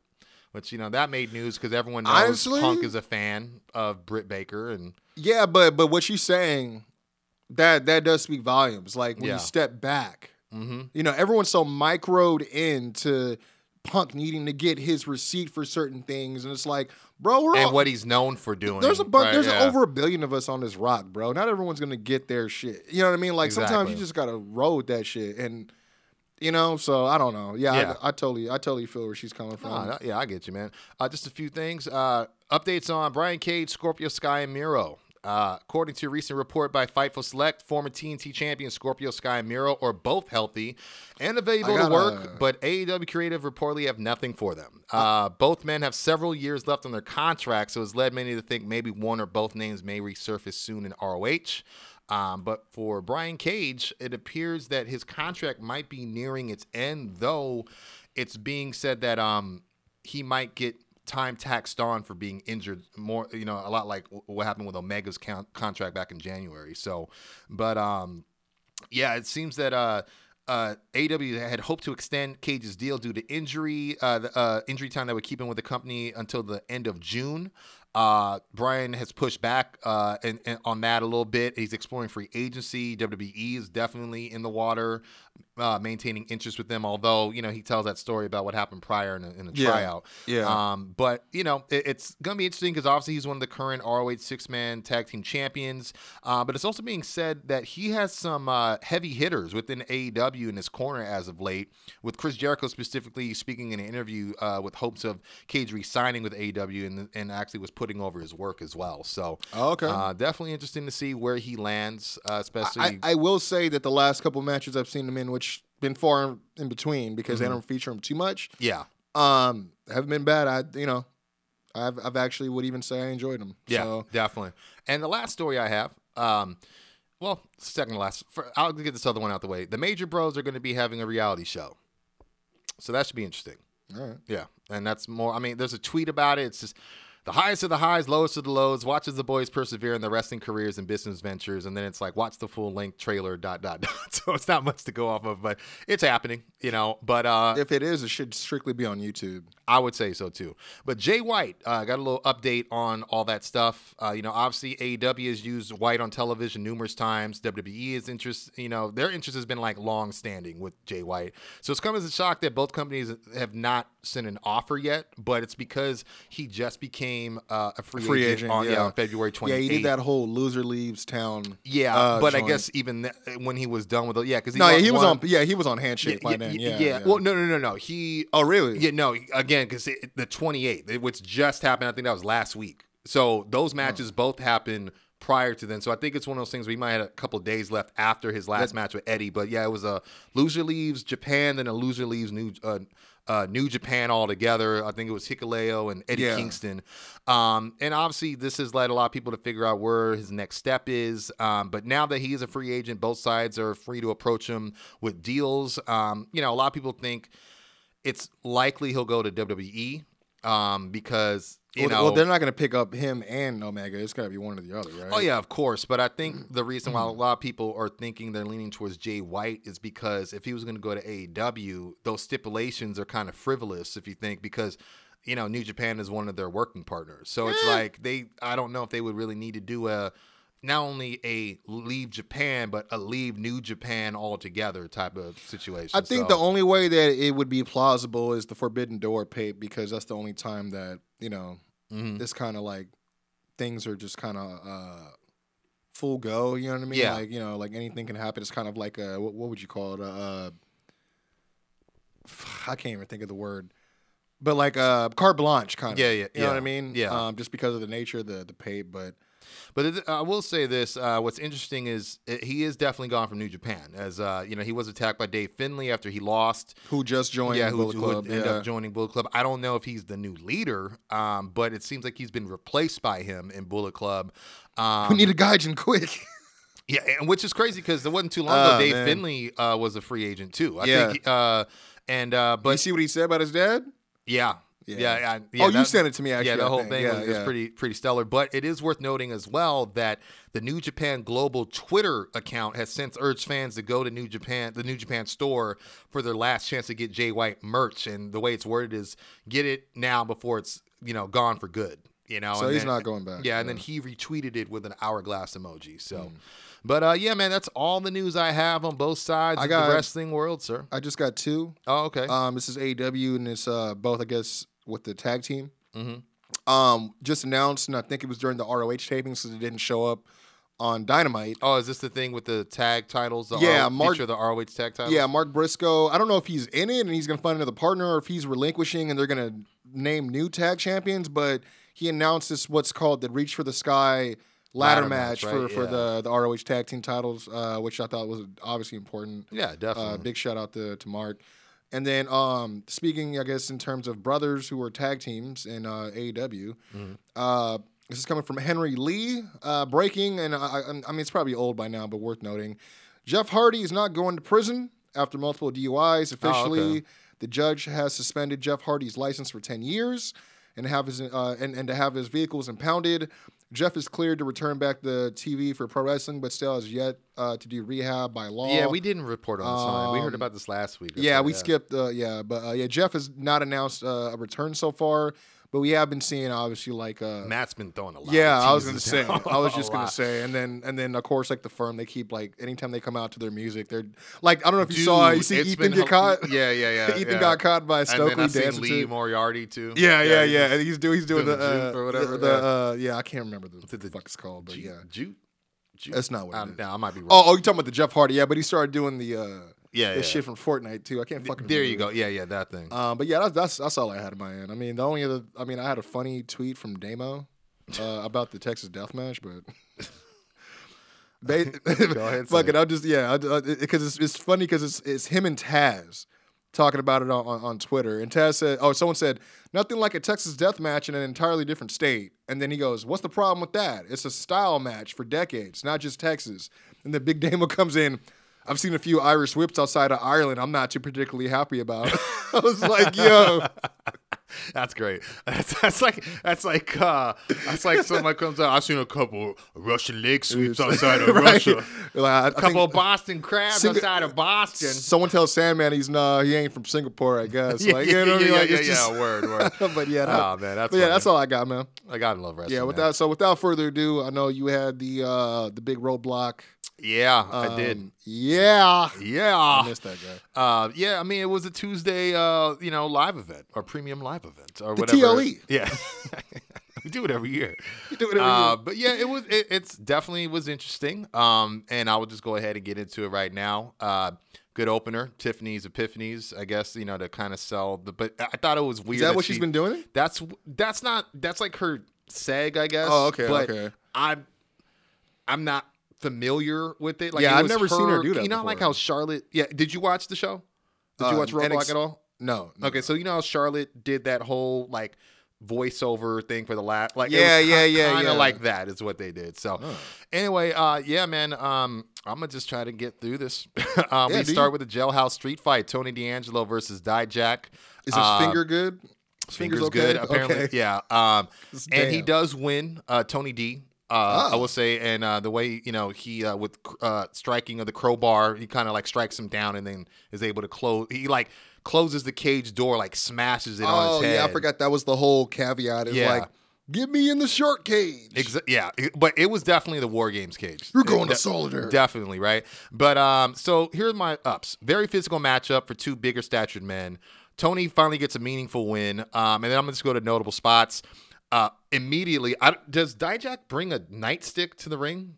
Which you know that made news because everyone knows Honestly- Punk is a fan of Britt Baker, and Yeah, but but what she's saying, that that does speak volumes. Like when Yeah. you step back, mm-hmm. you know, everyone's so microed into Punk needing to get his receipt for certain things, and it's like, bro, we're all, and what he's known for doing. there's a bu- right, there's yeah. over a billion of us on this rock, bro. Not everyone's gonna get their shit. You know what I mean? Like sometimes you just gotta roll with that shit, and you know. So I don't know. Yeah, Yeah. I, I totally I totally feel where she's coming from. That- yeah, I get you, man. Uh, just a few things. Uh, updates on Brian Cage, Scorpio Sky, and Miro. Uh, according to a recent report by Fightful Select, former TNT champion Scorpio Sky and Miro are both healthy and available I to gotta- work, but AEW Creative reportedly have nothing for them. Uh, both men have several years left on their contracts, so it's led many to think maybe one or both names may resurface soon in ROH. Um, but for Brian Cage, it appears that his contract might be nearing its end, though it's being said that um, he might get time taxed on for being injured more you know a lot like what happened with omega's con- contract back in january so but um yeah, it seems that uh, uh, AW had hoped to extend Cage's deal due to injury, uh, the, uh, injury time that would keep him with the company until the end of June. Uh, Brian has pushed back uh, and, and on that a little bit. He's exploring free agency. WWE is definitely in the water, uh, maintaining interest with them. Although you know he tells that story about what happened prior in a, in a Yeah. tryout. Yeah. Um, but you know it, it's gonna be interesting because obviously he's one of the current ROH six man tag team champions. Uh, but it's also being said that he has some uh, heavy hitters within AEW in his corner as of late. With Chris Jericho specifically speaking in an interview uh, with hopes of Cage re-signing with AEW and and actually was putting over his work as well. So Oh, okay. uh, definitely interesting to see where he lands, uh, especially. I, I will say that the last couple matches I've seen him in, which been far in between because Mm-hmm. they don't feature him too much, yeah. um, haven't been bad. I you know, I've I've actually would even say I enjoyed them. Yeah, So, definitely. And the last story I have, um, well, second to last. For, I'll get this other one out the way. The Major Bros are going to be having a reality show, so that should be interesting. all right. Yeah, and that's more. I mean, there's a tweet about it. It's just the highest of the highs, lowest of the lows. Watches the boys persevere in their wrestling careers and business ventures, and then it's like watch the full length trailer. Dot dot dot. So it's not much to go off of, but it's happening, you know. But uh, If it is, it should strictly be on YouTube. I would say so too. But Jay White uh, got a little update on all that stuff. Uh, you know, obviously AEW has used White on television numerous times. WWE is interest, you know, their interest has been like long standing with Jay White. So it's come as a shock that both companies have not sent an offer yet. But it's because he just became uh, a free, Free agent, agent, on, yeah. on February 28th. Yeah, he did that whole loser leaves town. Yeah, uh, but I guess even th- when he was done with it, yeah, because no, yeah, he was on. Yeah, he was on handshake by yeah, then. yeah, Yeah, yeah. Well, no, no, no, no. He. Oh, really? Yeah, no. Again, because the 28th, it, which just happened. I think that was last week. So those matches both happened prior to then. So I think it's one of those things where he might have a couple days left after his last match with Eddie. But yeah, it was a loser leaves Japan, then a loser leaves New. Uh, uh, New Japan all together. I think it was Hikuleo and Eddie Yeah. Kingston. Um, and obviously, this has led a lot of people to figure out where his next step is. Um, but now that he is a free agent, both sides are free to approach him with deals. Um, you know, a lot of people think it's likely he'll go to WWE um, because you well, know. well, they're not going to pick up him and Omega. It's got to be one or the other, right? Oh yeah, of course. But I think the reason why a lot of people are thinking they're leaning towards Jay White is because if he was going to go to AEW, those stipulations are kind of frivolous. If you think because you know New Japan is one of their working partners, so it's like they. I don't know if they would really need to do a not only a leave Japan but a leave New Japan altogether type of situation. I think So- the only way that it would be plausible is the Forbidden Door pay because that's the only time that you know Mhm. this kind of like things are just kind of uh, full go. You know what I mean? Yeah. Like you know, like anything can happen. It's kind of like a what, what would you call it? Uh, I can't even think of the word. But like uh, carte blanche kind of. Yeah, yeah, You know what I mean? yeah. Um, just because of the nature of the the pay, but But it, I will say this: uh, what's interesting is uh, he is definitely gone from New Japan, as uh, you know he was attacked by Dave Finlay after he lost. who just joined yeah, who, Bullet who Club? ended yeah. up joining Bullet Club. I don't know if he's the new leader, um, but it seems like he's been replaced by him in Bullet Club. Um, we need a Gaijin quick. yeah, and which is crazy because it wasn't too long ago. Oh, Dave man. Finlay uh, was a free agent too. I Yeah. think. Uh, and uh, but you see what he said about his dad? yeah. Yeah. Yeah, yeah, yeah, oh, you sent it to me. Actually, yeah, the whole thing Yeah, was, was pretty pretty stellar. But it is worth noting as well that the New Japan Global Twitter account has since urged fans to go to New Japan, the New Japan store, for their last chance to get Jay White merch. And the way it's worded is get it now before it's you know gone for good. You know, So and he's then- not going back. Yeah, and then he retweeted it with an hourglass emoji. So. Hmm. But uh, yeah, man, that's all the news I have on both sides I of got- the wrestling world, sir. I just got two. Oh, okay. Um, this is AEW and it's uh both I guess with the tag team. Mhm. Um, just announced, and I think it was during the ROH taping, so it didn't show up on Dynamite. oh, is this the thing with the tag titles? The Yeah, R- Mark- the ROH tag titles. Yeah, Mark Briscoe. I don't know if he's in it and he's gonna find another partner, or if he's relinquishing and they're gonna name new tag champions. But he announced this what's called the Reach for the Sky ladder, Ladder match, match, for, right? for Yeah. the the ROH tag team titles, uh, which I thought was obviously important. Yeah, definitely. Uh, big shout out to, to Mark. And then um, speaking, I guess, in terms of brothers who were tag teams in uh, AEW, Mm-hmm. uh, This is coming from Henry Lee. Uh, breaking, and I, I, mean, it's probably old by now, but worth noting. Jeff Hardy is not going to prison after multiple DUIs. Officially, okay. the judge has suspended Jeff Hardy's license for 10 years and have his uh, and, and to have his vehicles impounded. Jeff is cleared to return back to TV for pro wrestling, but still has yet uh, to do rehab by law. Yeah, we didn't report on this. We heard Um, about this last week. Yeah, we skipped. Uh, yeah, but uh, yeah, Jeff has not announced uh, a return so far, but we have been seeing obviously like uh, Matt's been throwing a lot. yeah, of I was gonna say. I was just gonna lot. say, and then and then of course like the firm, they keep like anytime they come out to their music, they're like I don't know if you saw, you see Ethan get caught. Yeah, yeah, yeah. Ethan yeah. got caught by And Stokely then I seen dancing Lee. Moriarty too. Yeah, yeah, he's- yeah. And he's doing he's doing, doing the, the uh, or whatever, The, yeah. uh, yeah, I can't remember the, it the fuck it's called, but Ju- yeah, Jute. That's not what it Um, is. no, I might be wrong. Oh, oh, you talking about the Jeff Hardy? Yeah, but he started doing the uh, yeah, this yeah. shit from Fortnite too. I can't fucking. there you it. go. Yeah, yeah, that thing. Um, but yeah, that's, that's that's all I had in my end. I mean, the only other, I mean, I had a funny tweet from Damo uh, about the Texas Death Match, but Go ahead, fuck it. I'll just yeah, because it's it's funny because it's it's him and Taz talking about it on, on, on Twitter, and Taz said, oh, someone said nothing like a Texas Death Match in an entirely different state, and then he goes, what's the problem with that? It's a style match for decades, not just Texas. And the big Damo comes in. I've seen a few Irish whips outside of Ireland. I'm not too particularly happy about. I was like, yo, That's great. That's, that's like that's like uh that's like someone comes out. I've seen a couple Russian leg sweeps outside of Right? Russia. Like, A couple of Boston crabs Singa- outside of Boston. Someone tells Sandman he's nah, he ain't from Singapore. I guess. Yeah, Like, yeah, you know what I mean? yeah, Like, yeah, yeah, just- word, word. but yeah, that, Oh, man, that's yeah, that's all I got, man. I gotta love wrestling. Yeah, man. without so without further ado, I know you had the uh the big roadblock. Yeah, I did. Um, Yeah, Yeah, I missed that guy. Uh, yeah, I mean, it was a Tuesday, uh, you know, live event or premium live event or The whatever. TLE. Yeah, we do it every year. do it every uh, year. But yeah, it was. It, it's definitely was interesting. Um, and I will just go ahead and get into it right now. Uh, good opener, Tiffany's Epiphanies. I guess you know to kind of sell the. But I thought it was weird. Is that what she, she's been doing? That's that's not that's like her seg, I guess. Oh, okay, but okay. I'm I'm not familiar with it. Like, Yeah, it I've never seen her do that You know, like how Charlotte. Yeah, did you watch the show? Did you Uh, watch Roadblock NXT at all? No. no. Okay, so you know how Charlotte did that whole like voiceover thing for the last like Yeah, yeah, yeah, kind yeah. of like that is what they did. So anyway, uh, yeah, man, um, I'm gonna just try to get through this. um, Yeah, we start you? with the Jailhouse Street Fight: Tony D'Angelo versus Dijak. Is his Uh, finger good? His Fingers okay? good, apparently. Okay. Yeah. Um, and he does win. Uh, Tony D. Uh, I Oh. will say, and uh, the way you know he uh, with uh, striking of the crowbar, he kind of like strikes him down and then is able to close. He like closes the cage door, like smashes it on Oh his head. yeah, I forgot that was the whole caveat. Is Yeah. like, get me in the short cage. Exa- yeah, it- but it was definitely the War Games cage. You're going to De-. Definitely, right? But um, so here are my ups. Very physical matchup for two bigger statured men. Tony finally gets a meaningful win. Um, and then I'm gonna just go to notable spots. Uh, immediately, I, does Dijak bring a nightstick to the ring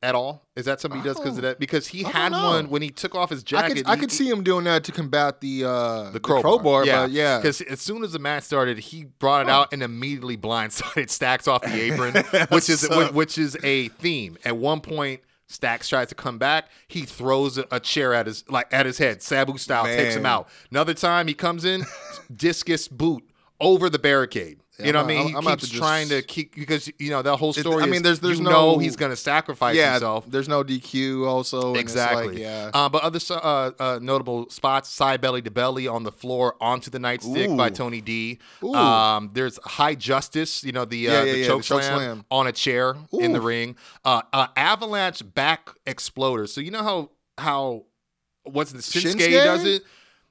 at all? Is that something he does because of that? Because he I had know. one when he took off his I jacket. could I he- could see him doing that to combat the uh the crowbar. yeah. but yeah. Because as soon as the match started, he brought it out and immediately blindsided Stacks off the apron, which is sucked. which is a theme. At one point, Stacks tries to come back. He throws a, a chair at his like at his head, Sabu style, takes him out. Another time, he comes in, discus boot over the barricade. You know what I I'm- mean? He I'm keeps to just- trying to keep because you know that whole story. I mean, there's- there's you no- know he's going to sacrifice yeah, himself. there's no DQ also. Exactly. like, yeah. Uh, but other uh, uh, notable spots: side belly to belly on the floor onto the nightstick by Tony D. Ooh. Um, there's high justice. You know the uh, Yeah, the choke the slam, slam. on a chair in the ring. Uh, uh, avalanche back exploder. So you know how how what's the Shinsuke, Shinsuke? does it?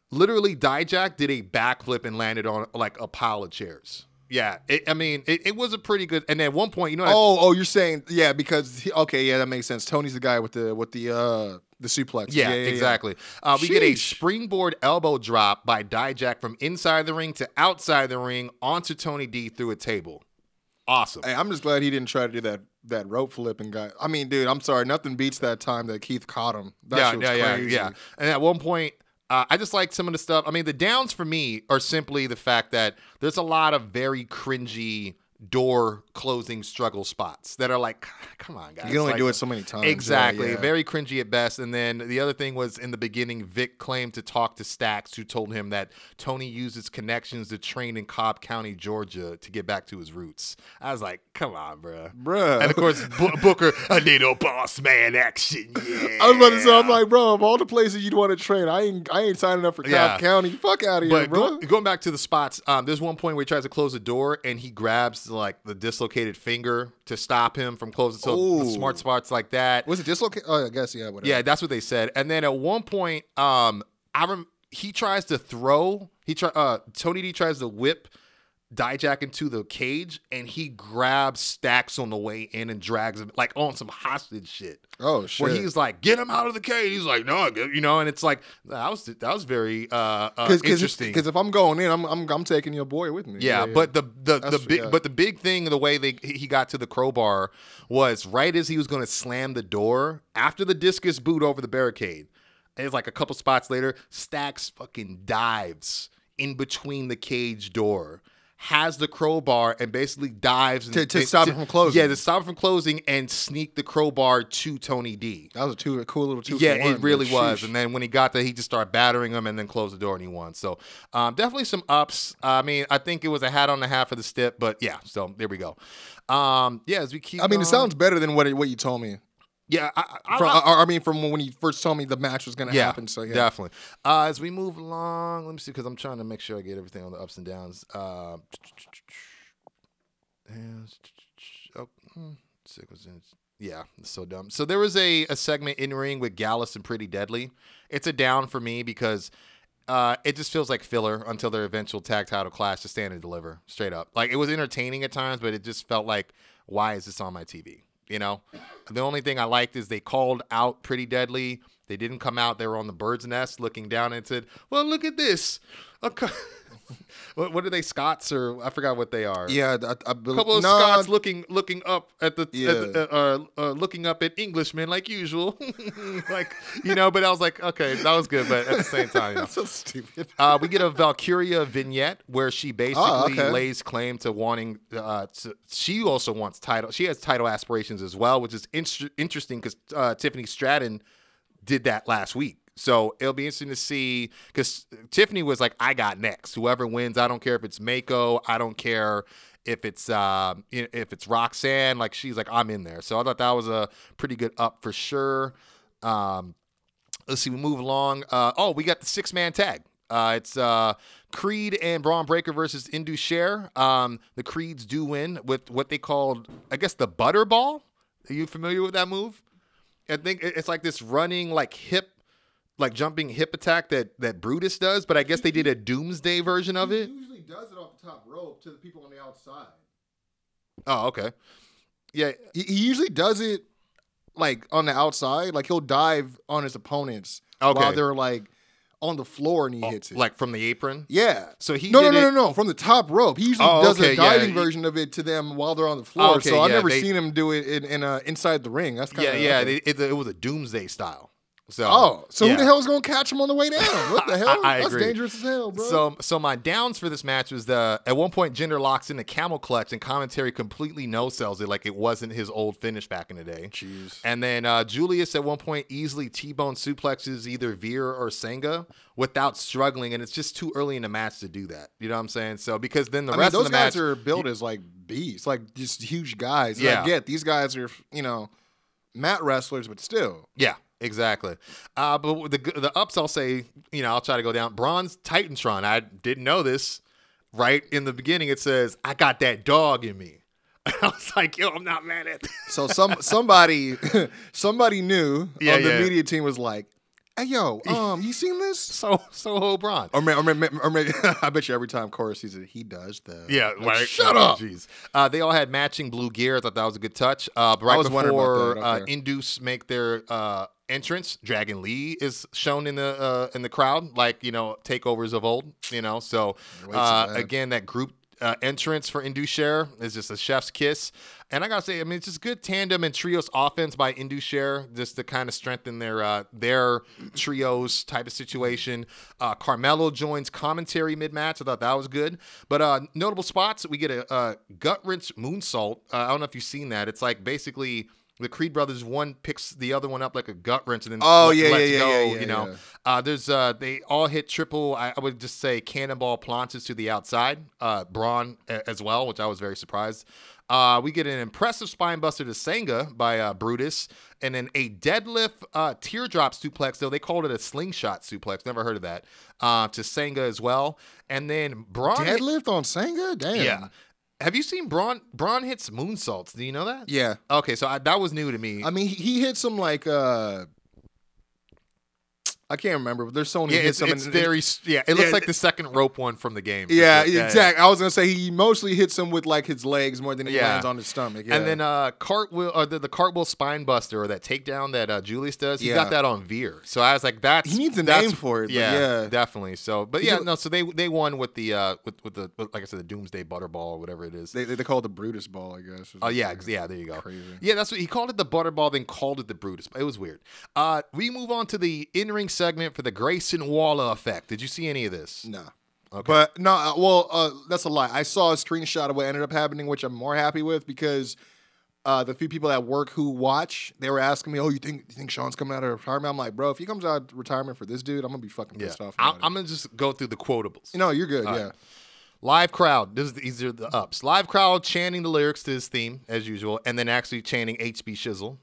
Literally, Dijak did a backflip and landed on like a pile of chairs. Yeah, it, I mean, it, it was a pretty good. And at one point, you know, I- Oh, oh, you're saying yeah because he, okay, yeah, that makes sense. Tony's the guy with the with the uh the suplex. Yeah, exactly. Uh, we get a springboard elbow drop by Dijak from inside the ring to outside the ring onto Tony D through a table. Awesome. Hey, I'm just glad he didn't try to do that that rope flip and got. I mean, dude, I'm sorry, nothing beats that time that Keith caught him. That yeah, yeah, yeah, yeah. And at one point, uh, I just like some of the stuff. I mean, the downs for me are simply the fact that there's a lot of very cringy door closing struggle spots that are like, come on, guys. You can only Like, do it so many times. Exactly. yeah. Very cringy at best. And then the other thing was in the beginning, Vic claimed to talk to Stacks, who told him that Tony uses connections to train in Cobb County, Georgia to get back to his roots. I was like, come on, bro. Bruh. And of course, B- Booker, a little boss man action. Yeah. I was about to say, I'm like, bro, of all the places you'd want to train, I ain't, I ain't signing up for Cobb Yeah. County. Fuck out of here, But bro. go, going back to the spots, um, there's one point where he tries to close the door and he grabs like the dislocated finger to stop him from closing. So Ooh. smart spots like that. Was it dislocated? Oh, I guess yeah. Whatever. Yeah, that's what they said. And then at one point, um, I rem- he tries to throw. He try. Uh, Tony D tries to whip Dijak into the cage, and he grabs Stacks on the way in and drags him like on some hostage shit. Oh shit. Where he's like, "Get him out of the cage." He's like, "No, get-" you know," and it's like that was that was very uh, uh Cause, interesting. Because if I'm going in, I'm, I'm I'm taking your boy with me. Yeah, but the the, the big yeah. but the big thing the way they he got to the crowbar was right as he was going to slam the door after the discus boot over the barricade. It's like a couple spots later, Stacks fucking dives in between the cage door, has the crowbar and basically dives and, To- to stop it from closing. Yeah, to stop it from closing and sneak the crowbar to Tony D. that was a two a cool little two. Yeah, it really was. sheesh. And then when he got there, he just started battering him and then closed the door and he won. So um, definitely some ups. I mean, I think it was a hat on the half of the step, but yeah. So there we go. Um, yeah, as we keep. I mean, it sounds better than what it, what you told me. Yeah, I, I, From, I- I, I mean, from when he first told me the match was gonna yeah, happen. So yeah. definitely. Uh, as we move along, let me see because I'm trying to make sure I get everything on the ups and downs. Uh, and- oh, hmm, sequence- yeah, so dumb. So there was a, a segment in ring with Gallus and Pretty Deadly. It's a down for me because uh, it just feels like filler until their eventual tag title clash to stand and deliver. Straight up, like it was entertaining at times, but it just felt like, why is this on my TV? You know, the only thing I liked is they called out Pretty Deadly. They didn't come out. They were on the bird's nest looking down and said, "Well, look at this." A cou- what, what are they? Scots or I forgot what they are. Yeah, I, I believe. couple of no, Scots looking looking up at the, at Yeah. the- uh, uh, looking up at Englishmen like usual, like you know. But I was like, okay, that was good, but at the same time, you know. That's so stupid. Uh, we get a Valkyria vignette where she basically Oh, okay. lays claim to wanting. Uh, to, she also wants title. She has title aspirations as well, which is inter- interesting because uh, Tiffany Stratton did that last week. So it'll be interesting to see because Tiffany was like, "I got next. Whoever wins, I don't care if it's Meiko. I don't care." If it's know, if it's Roxanne, like she's like I'm in there, so I thought that was a pretty good up for sure. Um, let's see, we move along. Uh, oh, we got the six man tag. Uh, it's uh, Creed and Bron Breakker versus Indus Sher. Um, the Creeds do win with what they called, I guess, the Butterball. Are you familiar with that move? I think it's like this running, like hip, like jumping hip attack that that Brutus does, but I guess they did a Doomsday version of it. usually does it off the top rope to the people on the outside. Oh, okay. Yeah, He, he usually does it like on the outside. Like he'll dive on his opponents Okay. while they're like on the floor and he hits it. like from the apron. yeah. So he no, no, no, no, no. From the top rope, he usually Oh, does okay, a diving he- version of it to them while they're on the floor. Okay, so I've yeah, never they- seen him do it in, in uh, inside the ring. That's kind Yeah, of yeah. They, it, it was a Doomsday style. So Oh, so yeah. who the hell is gonna catch him on the way down? What the hell? I That's agree. dangerous as hell, bro. So, so my downs for this match was the at one point Jinder locks in the camel clutch and commentary completely no sells it like it wasn't his old finish back in the day. Jeez. And then uh, Julius at one point easily T-bone suplexes either Veer or Sanga without struggling, and it's just too early in the match to do that. You know what I'm saying? So because then the I mean, rest those of the guys match, are built as like beasts, like just huge guys. And Yeah. I get these guys are, you know, mat wrestlers, but still. Yeah, exactly. Uh, but the the ups, I'll say, you know, I'll try to go down. Bron's Titantron. I didn't know this. Right in the beginning, it says, "I got that dog in me." I was like, "Yo, I'm not mad at." This. So some somebody somebody new Yeah, on the yeah. media team was like, "Hey, yo, um, you seen this?" So Soho Bron. Or or maybe, or I bet you every time Corey sees it, he does the Yeah, Like, right. Shut Oh, up. Jeez. Uh, they all had matching blue gear. I thought that was a good touch. Uh, but right was before that. uh, Induce make their uh, entrance, Dragon Lee is shown in the uh, in the crowd, like you know takeovers of old. You know, so uh, again that group uh, entrance for Indus Sher. is just a chef's kiss. And I gotta say, I mean, it's just good tandem and trios offense by Indus Sher, just to kind of strengthen their uh, their trios type of situation. Uh, Carmelo joins commentary mid match. I thought that was good. But uh, notable spots, we get a, a gut wrench moonsault. Uh, I don't know if you've seen that. It's like basically the Creed brothers, one picks the other one up like a gut wrench, and then Oh, let- yeah, lets yeah, yeah, go, yeah, yeah, you know. yeah. Uh, there's uh, they all hit triple. I, I would just say cannonball planchas to the outside. Uh, Bron as well, which I was very surprised. Uh, we get an impressive spine buster to Sanga by uh, Brutus, and then a deadlift uh, teardrop suplex. Though they called it a slingshot suplex. Never heard of that. Uh, to Sanga as well, and then Bron. hit- Deadlift on Sanga? Damn. yeah. Have you seen Bron? Bron hits moonsaults. Do you know that? Yeah. Okay, so I, that was new to me. I mean, he, he hit some like uh I can't remember, but there's someone yeah, it's, it's in- very. Yeah, it looks Yeah, like the second rope one from the game. Yeah, sure. exactly. I was gonna say he mostly hits him with like his legs more than he Yeah. lands on his stomach. Yeah. And then uh cartwheel or the, the cartwheel spine buster or that takedown that uh, Julius does, he Yeah. got that on Veer. So I was like, that's He needs a name for it, Yeah, yeah. definitely. So, but yeah, no. So they they won with the uh with with the with, like I said the Doomsday Butterball or whatever it is. they, they they call it the Brutus ball, I guess. Oh yeah, ex- yeah. There you go. Crazy. Yeah, that's what he called it. The Butterball, then called it the Brutus. It was weird. Uh, we move on to the in-ring segment for the Grayson Waller effect. Did you see any of this? Nah. Okay. But no, uh, well, uh, that's a lie. I saw a screenshot of what ended up happening, which I'm more happy with because uh, the few people at work who watch, they were asking me, "Oh, you think you think Shawn's coming out of retirement?" I'm like, "Bro, if he comes out of retirement for this dude, I'm gonna be fucking yeah. pissed off." I'm, I'm gonna just go through the quotables. No, you're good. All yeah. right. Live crowd. This is these are the ups. Live crowd chanting the lyrics to his theme as usual, and then actually chanting HB Shizzle.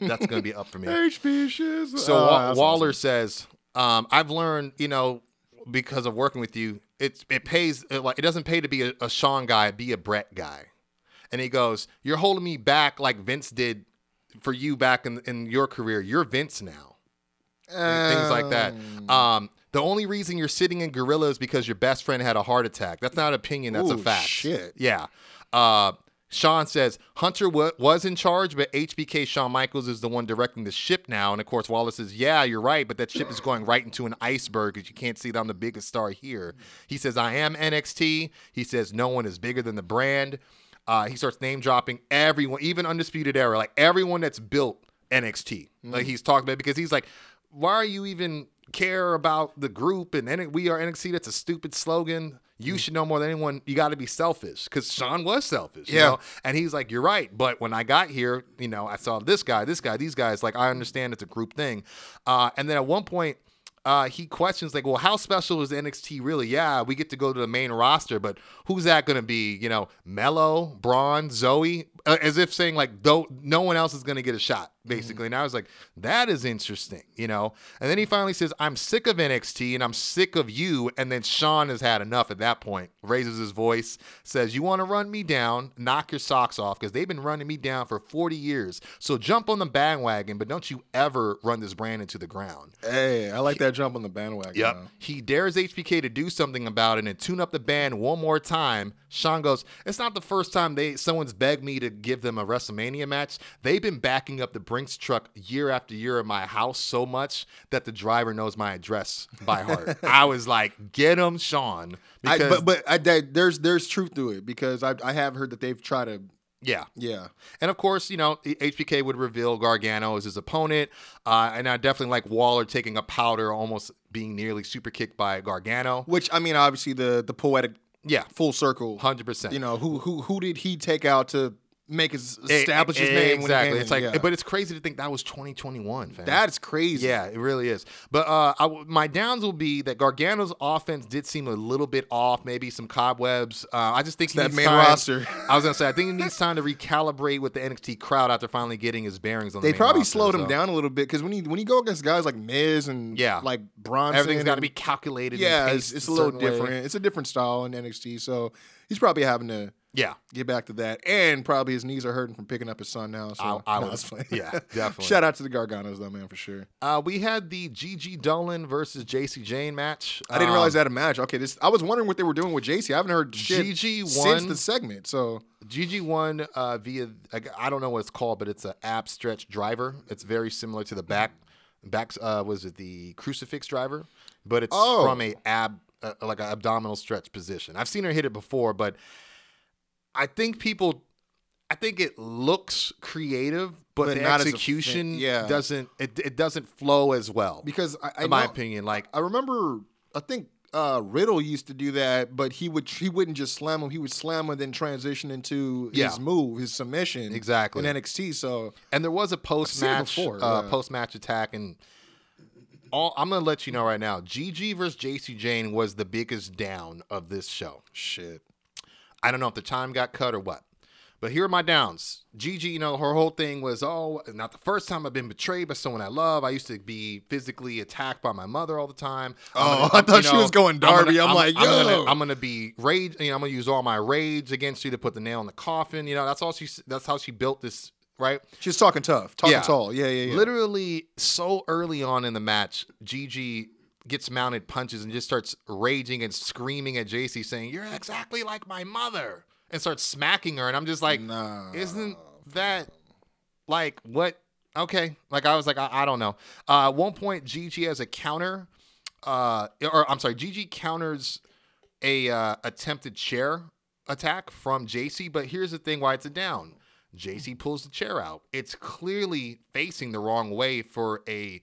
That's gonna be up for me. Shiz. So Wa- Waller awesome. says, um, "I've learned, you know, because of working with you, it's it pays. It, like it doesn't pay to be a, a Shawn guy, be a Brett guy." And he goes, "You're holding me back like Vince did for you back in in your career. You're Vince now." things like that. Um, the only reason you're sitting in Gorilla is because your best friend had a heart attack. That's not an opinion. That's a fact. shit. Yeah. Uh, Shawn says Hunter wa- was in charge, but HBK Shawn Michaels is the one directing the ship now. And of course, Wallace says, "Yeah, you're right, but that ship is going right into an iceberg because you can't see that I'm the biggest star here." He says, "I am NXT." He says, "No one is bigger than the brand." Uh, he starts name dropping everyone, even Undisputed Era, like everyone that's built NXT. Like he's talking about because he's like, why are you even care about the group and N- we are NXT? That's a stupid slogan. You should know more than anyone. You got to be selfish because Shawn was selfish. you Yeah. know? And he's like, you're right. But when I got here, you know, I saw this guy, this guy, these guys. Like, I understand it's a group thing. Uh, and then at one point, uh, he questions like, well, how special is NXT really? Yeah, we get to go to the main roster, but who's that going to be? You know, Melo, Bron, Zoe, uh, as if saying like, though no one else is going to get a shot, basically. And I was like, that is interesting, you know. And then he finally says, I'm sick of NXT and I'm sick of you. And then Shawn has had enough at that point. Raises his voice, says, "You want to run me down? Knock your socks off because they've been running me down for 40 years. So jump on the bandwagon, but don't you ever run this brand into the ground." Hey, I like that jump on the bandwagon. Yep. though. He dares HBK to do something about it and tune up the band one more time. Shawn goes, It's not the first time they someone's begged me to give them a WrestleMania match. They've been backing up the Brinks truck year after year at my house so much that the driver knows my address by heart. I was like, Get him, Shawn. I, but but I, there's there's truth to it because I I have heard that they've tried to yeah. yeah And of course, you know, HBK would reveal Gargano as his opponent. Uh, and I definitely like Waller taking a powder, almost being nearly super kicked by Gargano. which I mean obviously the the poetic Yeah, full circle 100%. you know who who who did he take out to make his establish his name exactly. it's like, Yeah. but it's crazy to think that was 2021. Fam. that's crazy yeah, it really is. But uh, I w my downs will be that Gargano's offense did seem a little bit off. Maybe some cobwebs. Uh, I just think he that main time- roster. I was gonna say I think he needs time to recalibrate with the NXT crowd after finally getting his bearings on. the they main probably roster, slowed him down a little bit because when you when you go against guys like Miz and Yeah. like Bronson Everything's got to be calculated. yeah it's, it's a a little certain way. different it's a different style in NXT so he's probably having to Yeah, get back to that and probably his knees are hurting from picking up his son now so I- I no, it's fine. yeah, definitely. shout out to the Garganos though man for sure uh, we had the Gigi Dolin versus Jacy Jayne match. I didn't realize Um, that a match okay this I was wondering what they were doing with Jacy I haven't heard shit Gigi since won- the segment so Gigi won uh, via I- don't know what it's called, but it's an ab stretch driver. It's very similar to the back back uh, was it the crucifix driver, but it's Oh. from a ab a, like an abdominal stretch position. I've seen her hit it before, but I think people, I think it looks creative, but, But the not as a execution yeah. doesn't it, it doesn't flow as well. because I, I in my opinion, like I remember. I think uh, Riddle used to do that, but he would he wouldn't just slam him. He would slam him and then transition into Yeah. his move, his submission, Exactly. in NXT. So And there was a post match, seen it before, uh, yeah. post match attack, and all I'm gonna let you know right now, Gigi versus Jacy Jayne was the biggest down of this show. shit. I don't know if the time got cut or what, but here are my downs. Gigi, you know, her whole thing was, oh, not the first time I've been betrayed by someone I love. I used to be physically attacked by my mother all the time. Oh, gonna- I thought she was going gonna- Darby. I'm like, I'm gonna, yo. I'm gonna be rage. You know, I'm gonna use all my rage against you to put the nail in the coffin. You know, that's all she. That's how she built this. Right. She's talking tough, talking Yeah. tall. Yeah, yeah, yeah. Literally, so early on in the match, Gigi gets mounted punches and just starts raging and screaming at Jacy, saying, "You're exactly like my mother," and starts smacking her. And I'm just like, Nah. "Isn't that like what?" Okay, like I was like, I, I don't know. Uh, at one point, Gigi has a counter, uh, or I'm sorry, Gigi counters a uh, attempted chair attack from Jacy. But here's the thing: why it's a down. Jacy pulls the chair out. It's clearly facing the wrong way for a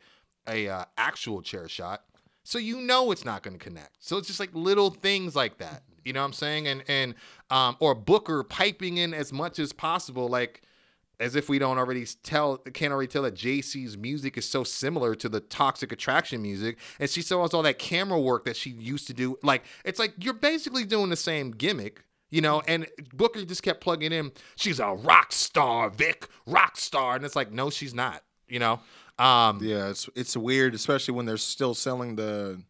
a uh, actual chair shot. So you know it's not going to connect. So it's just like little things like that. You know what I'm saying? And and um or Booker piping in as much as possible like as if we don't already tell can't already tell that Jacy's music is so similar to the toxic attraction music and she still has all that camera work that she used to do like it's like you're basically doing the same gimmick you know and Booker just kept plugging in she's a rock star Vic rock star and it's like no she's not you know um Yeah, it's it's weird, especially when they're still selling the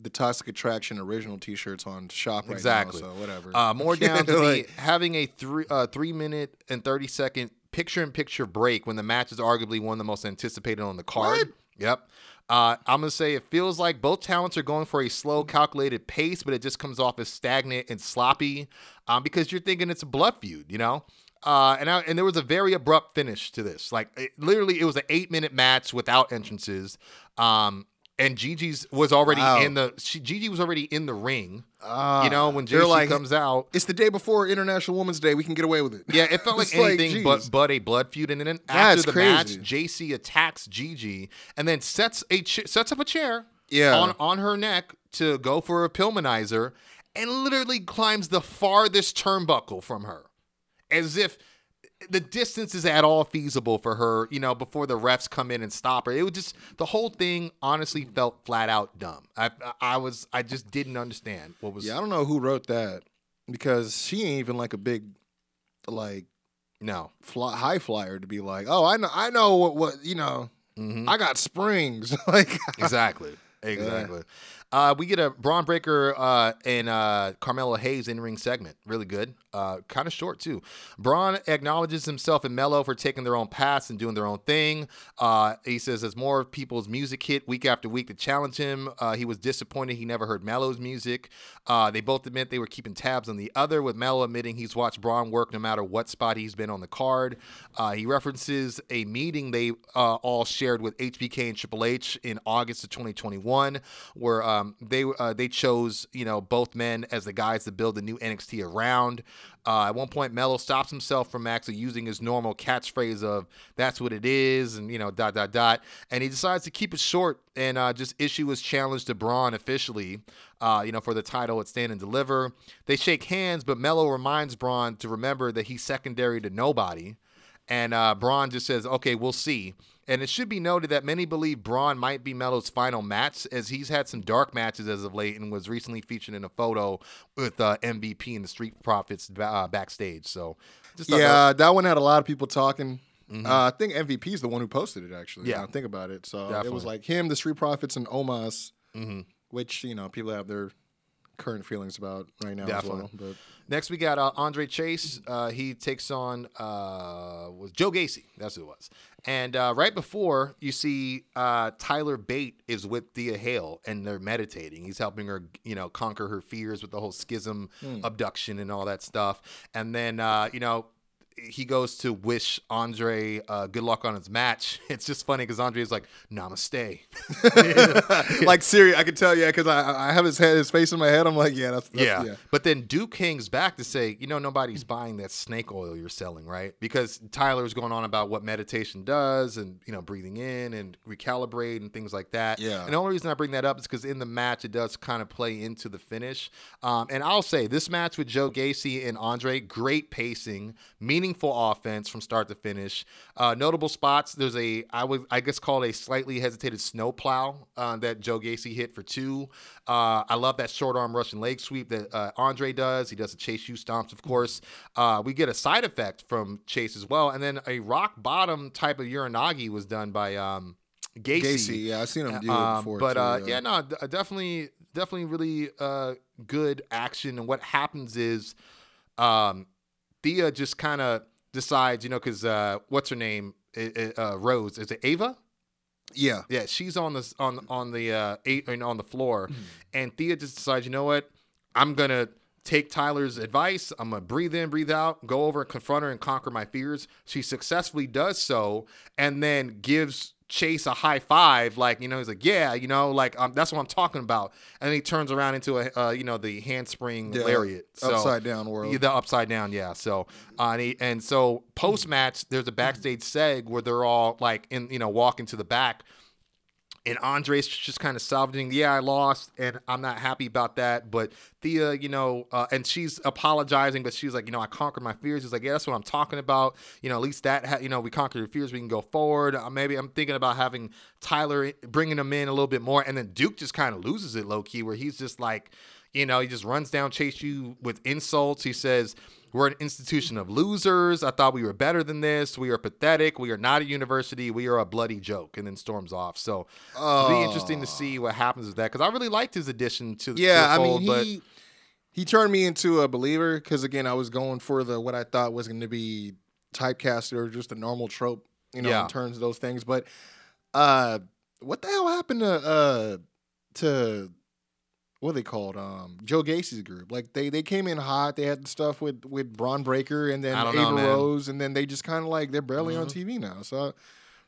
the Toxic Attraction original T-shirts on shop right Exactly. now. So whatever. Uh, more down to Like- the having a three uh, three minute and thirty second picture in picture break when the match is arguably one of the most anticipated on the card. What? Yep. Uh, I'm gonna say it feels like both talents are going for a slow, calculated pace, but it just comes off as stagnant and sloppy um, because you're thinking it's a blood feud, you know. Uh, and I, and there was a very abrupt finish to this. Like it, literally, it was an eight minute match without entrances. Um, and Gigi's was already Wow. in the she, Gigi was already in the ring. Ah, you know when Jacy like, comes out. it's the day before International Women's Day. We can get away with it. Yeah, it felt like It's like, anything but but a blood feud. And then That's after the match, crazy. Jacy attacks Gigi and then sets a ch- sets up a chair Yeah. on on her neck to go for a Pillmanizer, and literally climbs the farthest turnbuckle from her, as if the distance is at all feasible for her. You know, before the refs come in and stop her, it was just the whole thing. Honestly, felt flat out dumb. I I was I just didn't understand what was. Yeah, I don't know who wrote that because she ain't even like a big, like No. fly, high flyer to be like, oh, I know, I know what, what you know, Mhm. I got springs. like, exactly. Exactly. Uh, we get a Bron Breakker uh, and uh, Carmelo Hayes in ring segment. Really good. Uh, kind of short, too. Bron acknowledges himself and Melo for taking their own paths and doing their own thing. Uh, he says, as more people's music hit week after week to challenge him, uh, he was disappointed he never heard Melo's music. They both admit they were keeping tabs on the other, with Melo admitting he's watched Bron work no matter what spot he's been on the card. He references a meeting they all shared with HBK and Triple H in August of 2021, where um, they uh, they chose you know both men as the guys to build the new NXT around. Uh, at one point, Melo stops himself from actually using his normal catchphrase of "That's what it is" and you know dot dot dot, and he decides to keep it short and uh, just issue his challenge to Bron officially. Uh, you know, for the title at Stand and Deliver. They shake hands, but Melo reminds Bron to remember that he's secondary to nobody. And uh, Bron just says, okay, we'll see. And it should be noted that many believe Bron might be Melo's final match, as he's had some dark matches as of late and was recently featured in a photo with uh, MVP and the Street Profits uh, backstage. So, just that- yeah, that one had a lot of people talking. Uh, I think MVP is the one who posted it actually. Yeah. think about it. So it was like him, the Street Profits, and Omos, Mhm. which you know people have their current feelings about right now Definitely. as well. But Next, we got uh, Andre Chase. Uh, he takes on uh, was Joe Gacy. That's who it was. And uh, right before you see uh, Tyler Bate is with Thea Hale, and they're meditating. He's helping her, you know, conquer her fears with the whole schism abduction and all that stuff. And then, uh, you know. He goes to wish Andre uh, good luck on his match. It's just funny because Andre is like, "Namaste." like Siri, I could tell you because I I have his head, his face in my head. I'm like, yeah, that's, that's yeah. yeah. But then Duke hangs back to say, you know, nobody's buying that snake oil you're selling, right? Because Tyler's going on about what meditation does and, you know, breathing in and recalibrate and things like that. Yeah. And the only reason I bring that up is because in the match, it does kind of play into the finish. Um, and I'll say this match with Joe Gacy and Andre, great pacing, meaningful offense from start to finish. Uh, notable spots, there's a, I would, I guess, called a slightly hesitated snowplow uh, that Joe Gacy hit for two. Uh, I love that short arm Russian leg sweep that uh, Andre does. He does the Chase U stomps, of course. Uh, we get a side effect from Chase as well, and then a rock bottom type of uranage was done by um, Gacy. Gacy, yeah, I've seen him do it Um, before. but too, uh, yeah, no, d- definitely, definitely, really uh, good action. And what happens is, um, Thea just kind of decides, you know, because uh, what's her name? Uh, Rose. Is it Ava? yeah, Yeah, she's on the on on the uh, eight on the floor, and Thea just decides, you know what? I'm gonna take Tyler's advice. I'm gonna breathe in, breathe out, go over and confront her and conquer my fears. She successfully does so, and then gives Chase a high five, like you know, he's like, yeah, you know, like um, that's what I'm talking about. And then he turns around into a, uh, you know, the handspring The lariat, So- upside down world. yeah, the upside down, yeah. So, uh, and, he, and so post match, there's a backstage seg where they're all like in, you know, walking to the back, and Andre's just kind of salvaging. Yeah, I lost, and I'm not happy about that. But Thea, you know, uh, and she's apologizing, but she's like, you know, I conquered my fears. He's like, yeah, that's what I'm talking about. You know, at least that, ha- you know, we conquered your fears. We can go forward. Uh, maybe I'm thinking about having Tyler bringing him in a little bit more, and then Duke just kind of loses it low key, where he's just like. You know, he just runs down, Chase U with insults. He says, We're an institution of losers. I thought we were better than this. We are pathetic. We are not a university. We are a bloody joke. And then storms off. So it'll be interesting to see what happens with that because I really liked his addition to the yeah. to the I mean, but he he turned me into a believer because again, I was going for the what I thought was going to be typecasted or just a normal trope, you know, Yeah. in terms of those things. But uh, what the hell happened to uh to what are they called? Um, Joe Gacy's group. Like they they came in hot. They had stuff with with Bron Breakker and then Ava know. Rose, and then they just kind of like they're barely on TV now. So,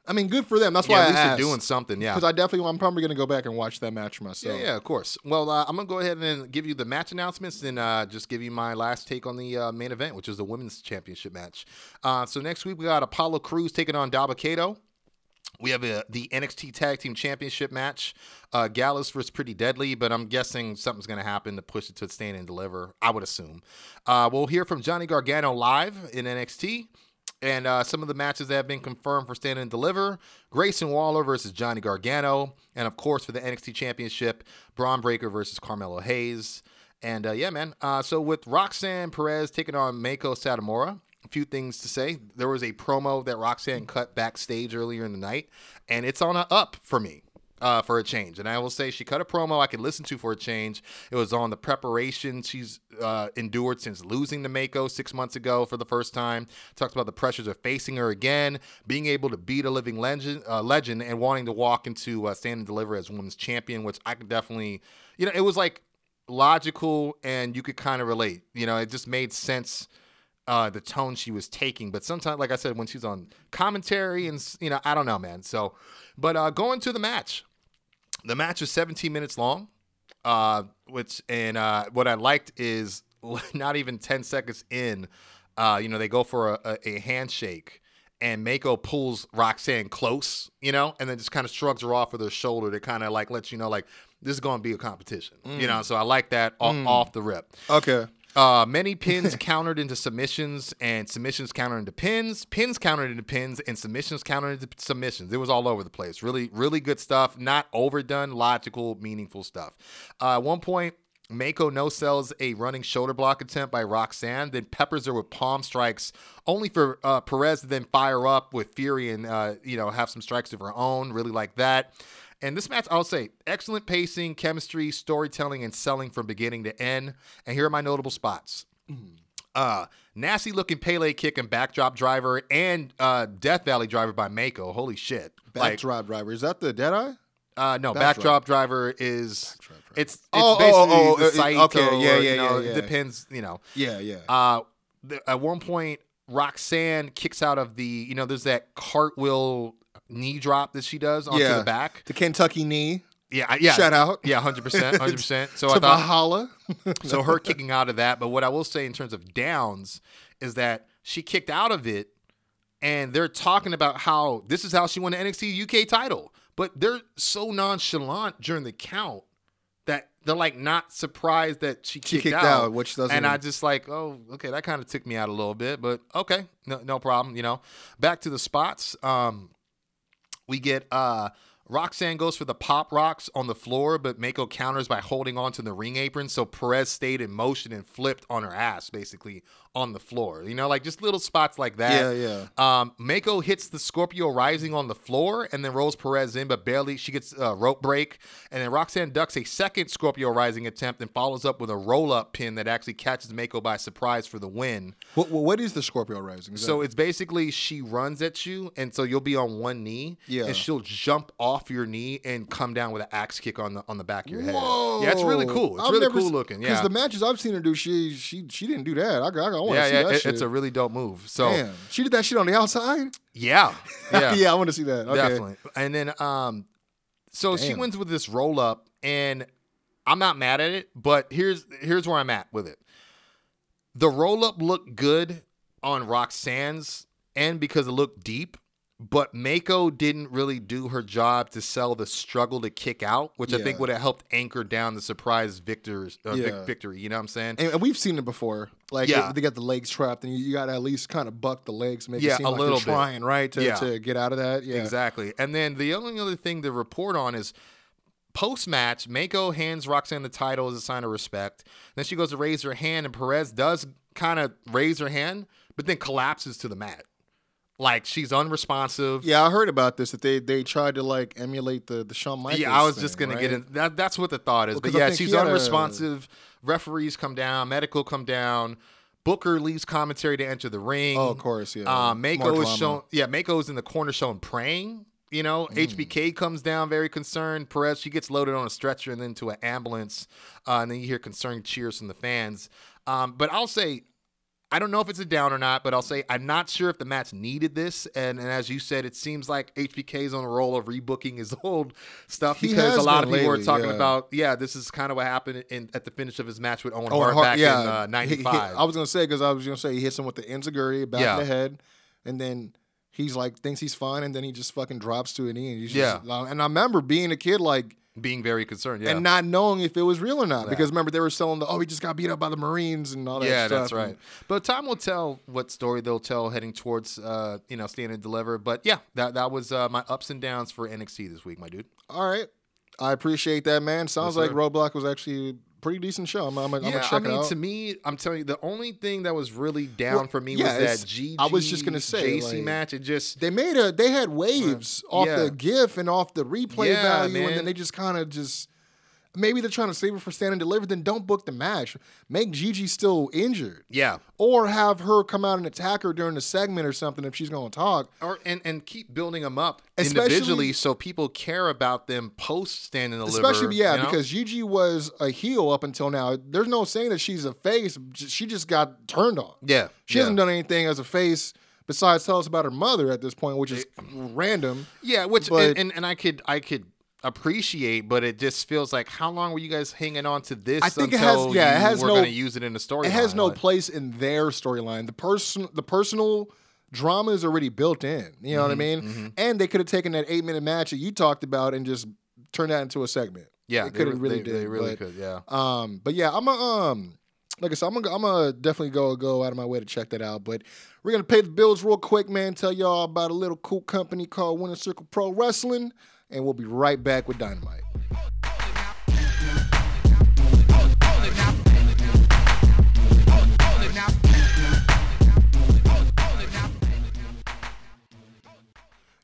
I mean, good for them. That's yeah, why at I least they're doing something. Yeah. because I definitely I'm probably gonna go back and watch that match myself. Yeah, yeah, of course. Well, uh, I'm gonna go ahead and give you the match announcements, and uh, just give you my last take on the uh, main event, which is the women's championship match. Uh, so next week we got Apollo Crews taking on Dabba-Kato. We have uh the NXT Tag Team Championship match. Uh, Gallus versus Pretty Deadly, but I'm guessing something's going to happen to push it to stand and deliver. I would assume. Uh, we'll hear from Johnny Gargano live in NXT. And uh, some of the matches that have been confirmed for Stand and Deliver Grayson Waller versus Johnny Gargano. And of course, for the NXT Championship, Bron Breakker versus Carmelo Hayes. And uh, yeah, man. Uh, so with Roxanne Perez taking on Meiko Satomura, a few things to say. There was a promo that Roxanne cut backstage earlier in the night, and it's on a up for me. Uh, for a change, and I will say she cut a promo I could listen to for a change. It was on the preparation she's uh, endured since losing to Meiko six months ago for the first time. Talks about the pressures of facing her again, being able to beat a living legend, uh, legend, and wanting to walk into uh, stand and deliver as women's champion, which I could definitely, you know, it was like logical and you could kind of relate. You know, it just made sense uh, the tone she was taking. But sometimes, like I said, when she's on commentary and you know, I don't know, man. So, but uh, going to the match, the match was 17 minutes long. Uh, which and uh, what I liked is not even 10 seconds in, uh, you know, they go for a, a, a handshake. And Meiko pulls Roxanne close, you know, and then just kind of shrugs her off with her shoulder to kind of like let you know, like, this is going to be a competition, you know. So I like that o- off the rip. Okay. Uh, many pins countered into submissions, and submissions countered into pins. Pins countered into pins, and submissions countered into submissions. It was all over the place. Really, really good stuff. Not overdone, logical, meaningful stuff. Uh, at one point, Meiko no sells a running shoulder block attempt by Roxanne, then peppers her with palm strikes, only for uh, Perez to then fire up with fury and uh, you know have some strikes of her own. Really like that. And this match, I'll say, excellent pacing, chemistry, storytelling, and selling from beginning to end. And here are my notable spots. Uh, nasty looking Pele kick and backdrop driver and uh, Death Valley driver by Meiko. Holy shit. Like, Backdrop driver. Is that the Deadeye? uh, no, Backdrop. backdrop, driver is driver. it's it's Oh, oh, basically oh, the oh, okay, or, yeah, you yeah, know, yeah, yeah. depends, you know. Yeah, yeah. Uh, the, at one point, Roxanne kicks out of the, you know, there's that cartwheel knee drop that she does onto Yeah. the back. The Kentucky knee. Yeah, yeah. Shout out. Yeah, hundred percent, hundred percent. So to I thought, Valhalla. so her kicking out of that. But what I will say in terms of downs is that she kicked out of it, and they're talking about how this is how she won the NXT UK title. But they're so nonchalant during the count that they're like not surprised that she She kicked, kicked out, out, which doesn't And I just like, oh, okay, that kind of took me out a little bit, but okay, no, no problem. You know, back to the spots. Um, we get uh Roxanne goes for the Pop Rox on the floor, but Mako counters by holding on to the ring apron. So Perez stayed in motion and flipped on her ass, basically on the floor. You know, like just little spots like that. Yeah, yeah. Um, Meiko hits the Scorpio Rising on the floor and then rolls Perez in, but barely. She gets a rope break, and then Roxanne ducks a second Scorpio Rising attempt and follows up with a roll up pin that actually catches Meiko by surprise for the win. What, what is the Scorpio Rising? Is So that- it's basically she runs at you, and so you'll be on one knee, Yeah. and she'll jump off your knee and come down with an axe kick on the on the back of your head. Whoa. Yeah, it's really cool. It's I've really cool looking. Because the matches I've seen her do, she she she didn't do that. I, I, I want to yeah, see yeah. that it- shit. it's a really dope move. So Damn, she did that shit on the outside. yeah, yeah, yeah, I want to see that. Okay. definitely. And then um, so she wins with this roll up, and I'm not mad at it, but here's here's where I'm at with it. The roll up looked good on Roxanne's end because it looked deep, but Meiko didn't really do her job to sell the struggle to kick out, which I think would have helped anchor down the surprise victors uh, vic- victory. You know what I'm saying? And, and we've seen it before. Like Yeah. they, got the legs trapped, and you, you got to at least kind of buck the legs, make Yeah, it seem a like little you're trying, right, to, Yeah. to get out of that. Yeah, Exactly. And then the only other thing to report on is post match, Meiko hands Roxanne the title as a sign of respect. Then she goes to raise her hand, and Perez does kind of raise her hand, but then collapses to the mat. Like she's unresponsive. Yeah, I heard about this that they they tried to like emulate the the Shawn Michaels. Yeah, I was thing, just gonna right? get in. That, that's what the thought is. Well, but yeah, she's he had a- unresponsive. Referees come down. Medical come down. Booker leaves commentary to enter the ring. Oh, of course, yeah. More Meiko is shown. Yeah, Meiko is in the corner showing praying. You know, Mm. HBK comes down very concerned. Perez she gets loaded on a stretcher and then to an ambulance, uh, and then you hear concerned cheers from the fans. Um, but I'll say. I don't know if it's a down or not, but I'll say I'm not sure if the match needed this. And, and as you said, it seems like HBK is on a roll of rebooking his old stuff because a lot of people lately, are talking yeah. about, yeah, this is kind of what happened in, at the finish of his match with Owen Oh, Hart Hart- back yeah, in uh, he- he- '95. I was gonna say because I was gonna say he hits him with the enzuigiri back Yeah. the head, and then he's like thinks he's fine, and then he just fucking drops to a knee. And Yeah. just, and I remember being a kid like being very concerned. Yeah, and not knowing if it was real or not Yeah. because remember they were selling the oh he just got beat up by the Marines and all that. yeah, stuff. that's right. But time will tell what story they'll tell heading towards, uh, you know, stand and deliver. But yeah, that that was uh, my ups and downs for NXT this week, my dude. All right, I appreciate that, man. Sounds Yes, like sir. Roadblock was actually pretty decent show. I'm, I'm, I'm yeah, gonna check I mean, it out. to me, I'm telling you, the only thing that was really down Well, for me yeah, was that G. I was just gonna say, Jacy like- match. It just they made a they had waves off yeah. the GIF and off the replay value, and then they just kind of just maybe they're trying to save it for stand and deliver. Then don't book the match. Make Gigi still injured, yeah. or have her come out and attack her during the segment or something if she's going to talk. Or and, and keep building them up Especially- individually so people care about them post stand and deliver. Especially yeah, you know? because Gigi was a heel up until now. There's no saying that she's a face. She just got turned on. yeah, She yeah. hasn't done anything as a face besides tell us about her mother at this point, which is random. Yeah, which But- and, and and I could I could appreciate, but it just feels like how long were you guys hanging on to this I think it has- yeah, it has no- going to use it in the story? it has no place in their storyline. The person, the personal drama is already built in. You know what I Mm-hmm, mean? And they could have taken that eight minute match that you talked about and just turned that into a segment. Yeah, they they could have really they, did. They really but, could. Yeah. Um, but yeah, I'm a um, like I said, I'm gonna, I'm gonna definitely go go out of my way to check that out. But we're gonna pay the bills real quick, man. Tell y'all about a little cool company called Winner Circle Pro Wrestling, and we'll be right back with Dynamite.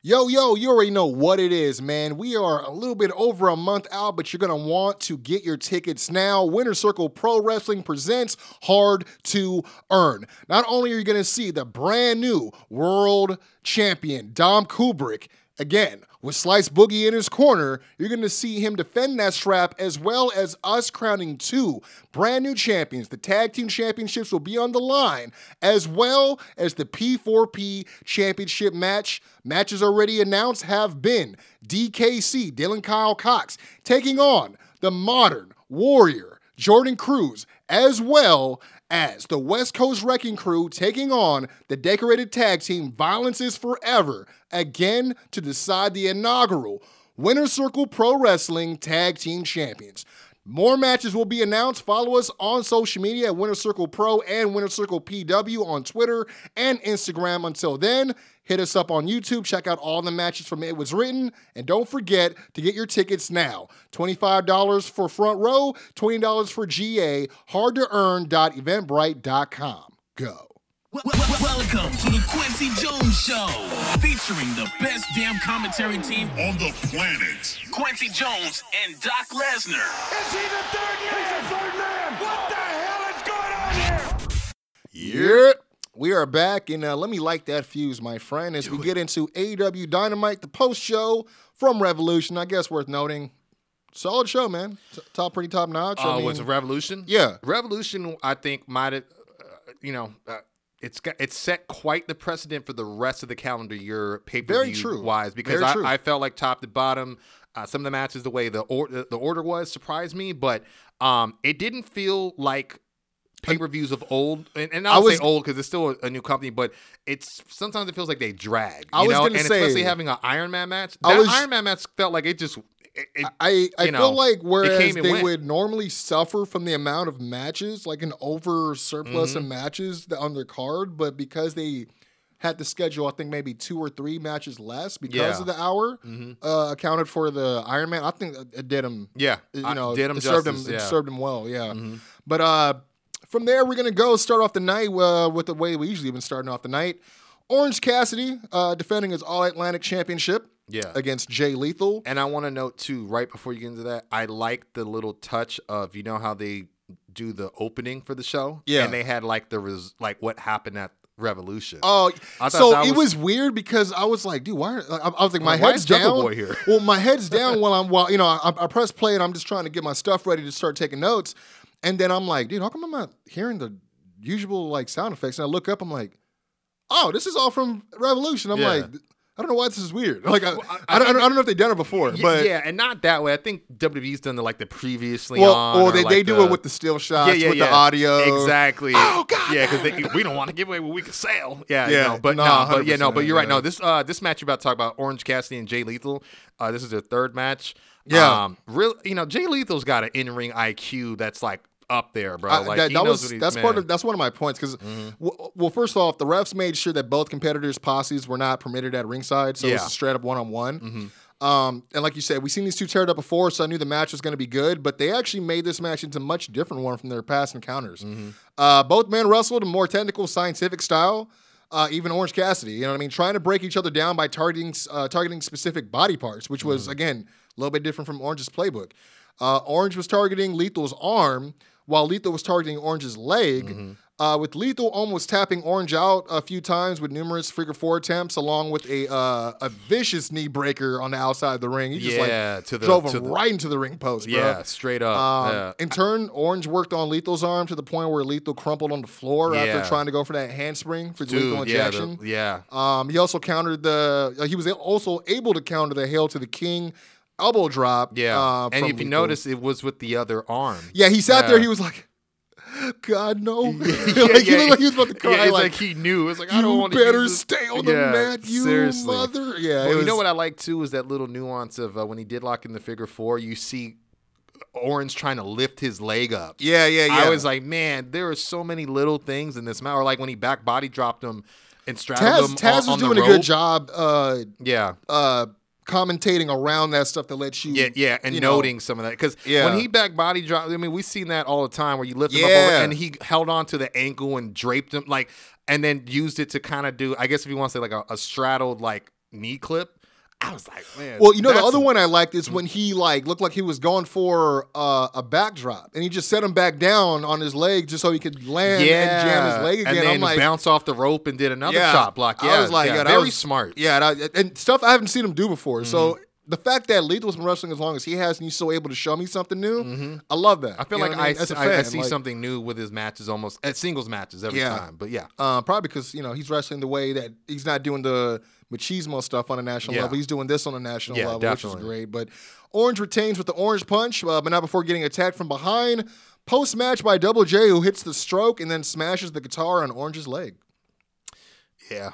Yo, yo, you already know what it is, man. We are a little bit over a month out, but you're going to want to get your tickets now. Winner Circle Pro Wrestling presents Hard to Earn. Not only are you going to see the brand new world champion, Dom Kubrick, Again, with Slice Boogie in his corner, you're going to see him defend that strap as well as us crowning two brand new champions. The tag team championships will be on the line, as well as the P4P championship match. Matches already announced have been DKC, Dylan Kyle Cox, taking on the modern warrior, Jordan Cruz, as well as the West Coast Wrecking Crew taking on the decorated tag team Violence is Forever again to decide the inaugural Winner Circle Pro Wrestling Tag Team Champions. More matches will be announced. Follow us on social media at Winner Circle Pro and Winner Circle PW on Twitter and Instagram. Until then, hit us up on YouTube. Check out all the matches from It Was Written. And don't forget to get your tickets now. $25 for front row, $20 for GA. Hard to earn.eventbrite.com. Go. Wel- wel- Welcome to the Quincy Jones Show, featuring the best damn commentary team on the planet. Quincy Jones and Doc Lesnar. Is he the third man? He's the third man. What the hell is going on here? Yeah. We are back, and uh, let me light that fuse, my friend, as we get into AEW Dynamite, the post show from Revolution. I guess worth noting. Solid show, man. T- Top, pretty top notch. I Oh, mean, was it Revolution? Yeah. Revolution. I think might have, uh, you know, uh, it's got it's set quite the precedent for the rest of the calendar year pay per Very view true. wise because. I, I felt like top to bottom. Uh, some of the matches, the way the or, the order was, surprised me, but um, it didn't feel like pay per views of old. And, and I I'll was- say old because it's still a, a new company, but it's sometimes it feels like they drag. You I was know, gonna and say- especially having an Iron Man match. I That was- Iron Man match felt like it just. It, it- I, I you feel know, like whereas they went. would normally suffer from the amount of matches, like an over surplus Mm-hmm. of matches on their card, but because they had to schedule, I think maybe two or three matches less because Yeah. of the hour, Mhm. uh, accounted for the Iron Man. I think it did him yeah, you I- know, did him it served him, justice, it served him well, yeah. Mhm. But uh, from there, we're gonna go start off the night uh, with the way we usually been starting off the night. Orange Cassidy uh, defending his All Atlantic Championship Yeah. against Jay Lethal. And I want to note too, right before you get into that, I like the little touch of you know how they do the opening for the show, Yeah. and they had like the res- like what happened at Revolution. Oh, so that it was- was weird because I was like, dude, why? Are, I, I was like, my head's down. Boy here? Well, my head's down while I'm while you know I, I press play and I'm just trying to get my stuff ready to start taking notes, and then I'm like, dude, how come I'm not hearing the usual like sound effects? And I look up, I'm like, oh, this is all from Revolution. I'm Yeah. like, I don't know why this is weird. Like, I, I- I, I don't, I think- don't know if they've done it before, Y- but yeah, and not that way. I think WWE's done the like the previously well, on, or they, like they do the- it with the still shots, yeah, yeah, with yeah. the audio, Exactly. Oh, God Yeah, because we don't want to give away what we can sell. Yeah, Yeah. No, but nah, no, but yeah, no, but you're right. No, this uh this match you're about to talk about Orange Cassidy and Jay Lethal. Uh, this is their third match. Yeah. Um, real, you know, Jay Lethal's got an in ring IQ that's like up there, bro. I- that, that was that's part of that's one of my points because Mm-hmm. well, first off, the refs made sure that both competitors' posses were not permitted at ringside, so Yeah. Mm-hmm. a straight up one on one. Um, and like you said, we've seen these two tear it up before, so I knew the match was going to be good. But they actually made this match into a much different one from their past encounters. Mm-hmm. Uh, both men wrestled in more technical, scientific style. Uh, even Orange Cassidy, you know what I mean, trying to break each other down by targeting uh, targeting specific body parts, which Mm-hmm. was again a little bit different from Orange's playbook. Uh, Orange was targeting Lethal's arm, while Lethal was targeting Orange's leg. Mm-hmm. Uh, with Lethal almost tapping Orange out a few times with numerous figure four attempts, along with a uh, a vicious knee breaker on the outside of the ring. He just Yeah, like to the- drove to him the- right into the ring post, bro. yeah, straight up. Um, yeah. In turn, Orange worked on Lethal's arm to the point where Lethal crumpled on the floor Yeah. after trying to go for that handspring for the lethal Dude, yeah, the, yeah. Um, he also countered the. Uh, he was also able to counter the hail to the king elbow drop. Yeah. uh, and if you Lethal. notice, it was with the other arm. yeah, he sat there. He was like, "God no!" Yeah, like, he yeah, looked like he was about to cry. Yeah, it's like, like, he knew. It was like I don't want to better stay on the Yeah, mat, you seriously. mother. Yeah, Well, it you know what I like too is that little nuance of uh, when he did lock in the figure four, you see Orange trying to lift his leg up. Yeah, yeah, yeah. I was like, man, there are so many little things in this match. Or like when he back body dropped him and straddled Taz, him Taz on, was on doing a good job. Uh, Yeah, uh, commentating around that stuff that lets you. yeah, yeah, and you know, noting some of that because Yeah. when he back body drop I mean, we've seen that all the time where you lift him up over, and he held on to the ankle and draped him like, and then used it to kind of do, I guess if you want to say like a, a straddled like knee clip. I was like, man. Well, you know the other one I liked is when he like looked like he was going for uh, a backdrop, and he just set him back down on his leg just so he could land yeah, and jam his leg again. and then I'm like, bounce off the rope and did another yeah. chop block. Yeah, I was like, yeah, yeah, that very was- smart. Yeah, and, I, and stuff I haven't seen him do before. Mm-hmm. So the fact that Lethal's been wrestling as long as he has, and he's still able to show me something new, I love that. Mm-hmm. I feel You like I, mean? I- I fan, see like, something new with his matches almost at singles matches every Yeah. time. But yeah, Uh, probably because you know he's wrestling the way that he's not doing the machismo stuff on a national Yeah. level. He's doing this on a national Yeah, level, definitely. which is great. But Orange retains with the Orange Punch, uh, but not before getting attacked from behind. Post match by Double J, who hits the stroke and then smashes the guitar on Orange's leg. yeah,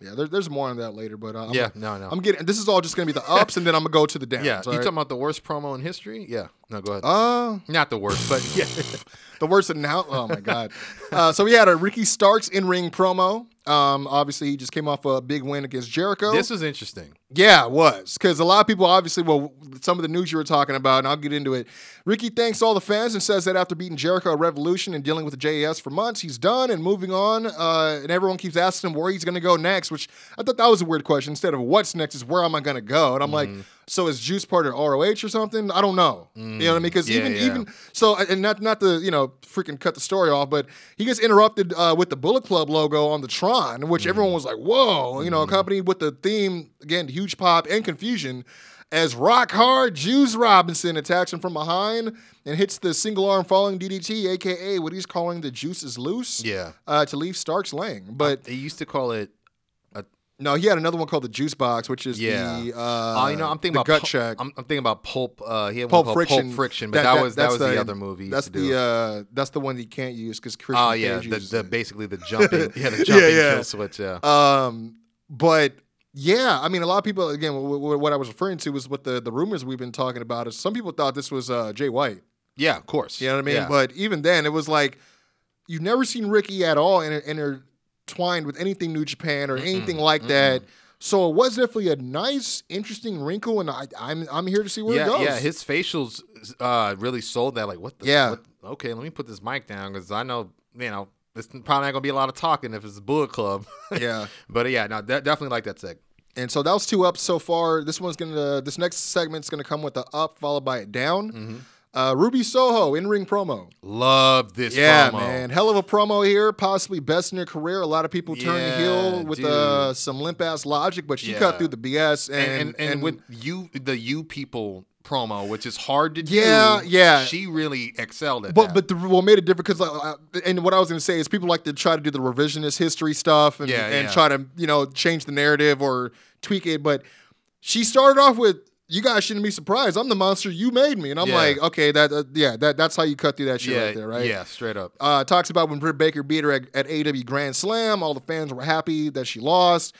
Yeah, there, there's more on that later, but uh, I'm, yeah. No, no. I'm getting. This is all just gonna be the ups, and then I'm gonna go to the downs. yeah, you right? talking about the worst promo in history? Yeah. No, go ahead. Uh, Not the worst, but yeah. the worst in now. Oh my god. Uh, so we had a Ricky Starks in ring promo. Um, obviously he just came off a big win against Jericho. this was interesting. Yeah, it was. Because a lot of people, obviously, well, some of the news you were talking about, and I'll get into it. Ricky thanks all the fans and says that after beating Jericho at Revolution and dealing with the JAS for months, he's done and moving on. Uh, and everyone keeps asking him where he's going to go next, which I thought that was a weird question. Instead of what's next, is where am I going to go? And I'm like, Mm-hmm. so is Juice part of ROH or something? I don't know. You know what I mean? Because Mm. Yeah, even yeah. even so, and not not to you know freaking cut the story off, but he gets interrupted uh, with the Bullet Club logo on the Tron, which Mm. everyone was like, "Whoa!" You know, accompanied with the theme again, huge pop and confusion. As Rock Hard Juice Robinson attacks him from behind and hits the single arm falling DDT, aka what he's calling the Juice is loose, Yeah. uh, to leave Starks laying. But They used to call it. no, he had another one called the Juice Box, which is Yeah. the uh, Oh, you know, I'm thinking the about gut Pul- check. I'm, I'm thinking about Pulp. Uh, he had Pulp one Friction. Pulp Friction, but that, was that that's was the, other movie. That's used to do. the uh, that's the one that you can't use because Christian Oh yeah, the, the basically the jumping, yeah, the Yeah, jumping yeah. kill switch. Yeah, Um, but yeah, I mean, a lot of people again. W- w- what I was referring to was what the the rumors we've been talking about is some people thought this was uh, Jay White. yeah, of course. You know what I mean? Yeah. But even then, it was like you've never seen Ricky at all inter- intertwined with anything New Japan or anything like that. So it was definitely a nice, interesting wrinkle, and I, I'm I'm here to see where yeah, it goes. yeah, his facials uh, really sold that. Like, what? the Yeah. what- okay, let me put this mic down because I know you know it's probably not gonna be a lot of talking if it's a Bullet Club. yeah. but yeah, no, de- definitely like that seg. And so that was two ups so far. This one's gonna. This next segment's gonna come with a up followed by a down. Mm-hmm. Uh, Ruby Soho in ring promo. Love this. Yeah, promo. man, hell of a promo here. Possibly best in her career. A lot of people turned Yeah, heel with uh, some limp ass logic, but she Yeah. cut through the BS and and, and, and, with you the you people promo, which is hard to do. Yeah, yeah. She really excelled at But that. but the, what made it different because uh, and what I was going to say is people like to try to do the revisionist history stuff and, Yeah, and yeah. try to you know change the narrative or tweak it. But she started off with you guys shouldn't be surprised. I'm the monster you made me, and I'm Yeah. like, okay, that uh, yeah, that that's how you cut through that shit yeah, right there, right? Yeah, straight up. Uh, talks about when Britt Baker beat her at, at AEW Grand Slam. All the fans were happy that she lost.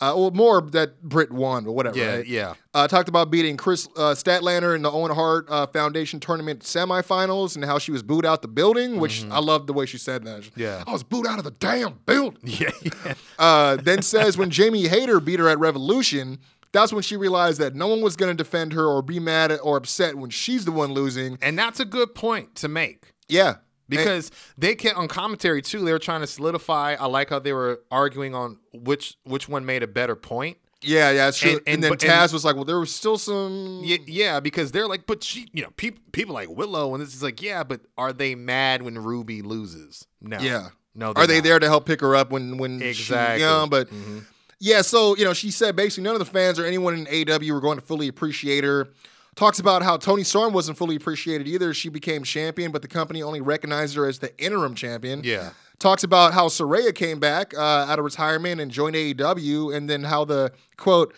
Uh, well, more that Britt won, but whatever. Yeah, right? yeah. Uh, talked about beating Kris uh, Statlander in the Owen Hart uh, Foundation tournament semifinals and how she was booed out the building, which I loved the way she said that. Mm-hmm. Yeah. I was booed out of the damn building. Yeah, yeah. Uh, then says when Jamie Hayter beat her at Revolution, that's when she realized that no one was going to defend her or be mad or upset when she's the one losing. And that's a good point to make. Yeah. Because they can on commentary too, they were trying to solidify. I like how they were arguing on which which one made a better point. Yeah, yeah, that's true. And- And, and- then but- Taz and- was like, "Well, there was still some." Yeah, yeah, because they're like, but she, you know, people people like Willow, and this is like, yeah, but are they mad when Ruby loses? No, Yeah. no. Are they not. there to help pick her up when when Exactly. She, you know, but Mhm. yeah, so you know, she said basically none of the fans or anyone in AW were going to fully appreciate her. Talks about how Toni Storm wasn't fully appreciated either. She became champion, but the company only recognized her as the interim champion. Yeah. Talks about how Saraya came back uh, out of retirement and joined AEW, and then how the quote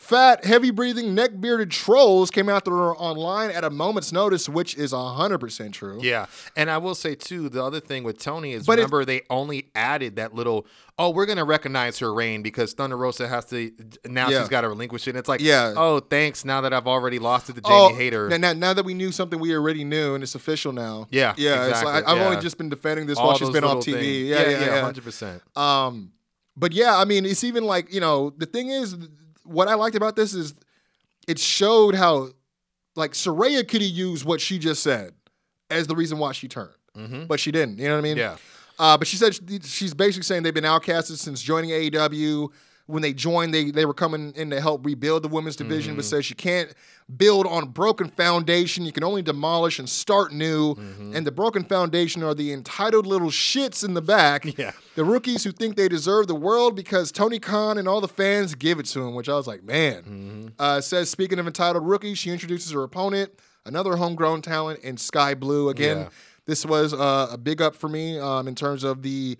fat, heavy breathing, neck bearded trolls came after her online at a moment's notice, which is hundred percent true. Yeah, and I will say too, the other thing with Toni is But remember they only added that little. Oh, we're gonna recognize her reign because Thunder Rosa has to now Yeah. she's got to relinquish it. And it's like, Yeah. oh, thanks. Now that I've already lost it to Jamie Oh, Hayter, Now, now, that we knew something we already knew and it's official now. Yeah, yeah. It's exactly, like, I've only just been defending this all while she's been off TV. things. Yeah, yeah, yeah. hundred percent. Um, but yeah, I mean, it's even like you know the thing is, what I liked about this is it showed how like Saraya could have used what she just said as the reason why she turned, but she didn't. You know what I mean? Mm-hmm. Yeah. Uh, but she said she's basically saying they've been outcasted since joining AEW, when they joined, they they were coming in to help rebuild the women's division, but says you can't build on a broken foundation. You can only demolish and start new. And the broken foundation are the entitled little shits in the back. Yeah. The rookies who think they deserve the world because Tony Khan and all the fans give it to him, which I was like, man. Uh, says, speaking of entitled rookies, she introduces her opponent, another homegrown talent in Sky Blue. Again, Yeah. this was uh, a big up for me um, in terms of the,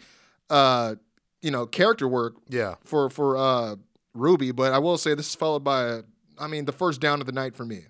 uh, you know, character work Yeah. for for uh, Ruby. But I will say this is followed by, I mean, the first down of the night for me.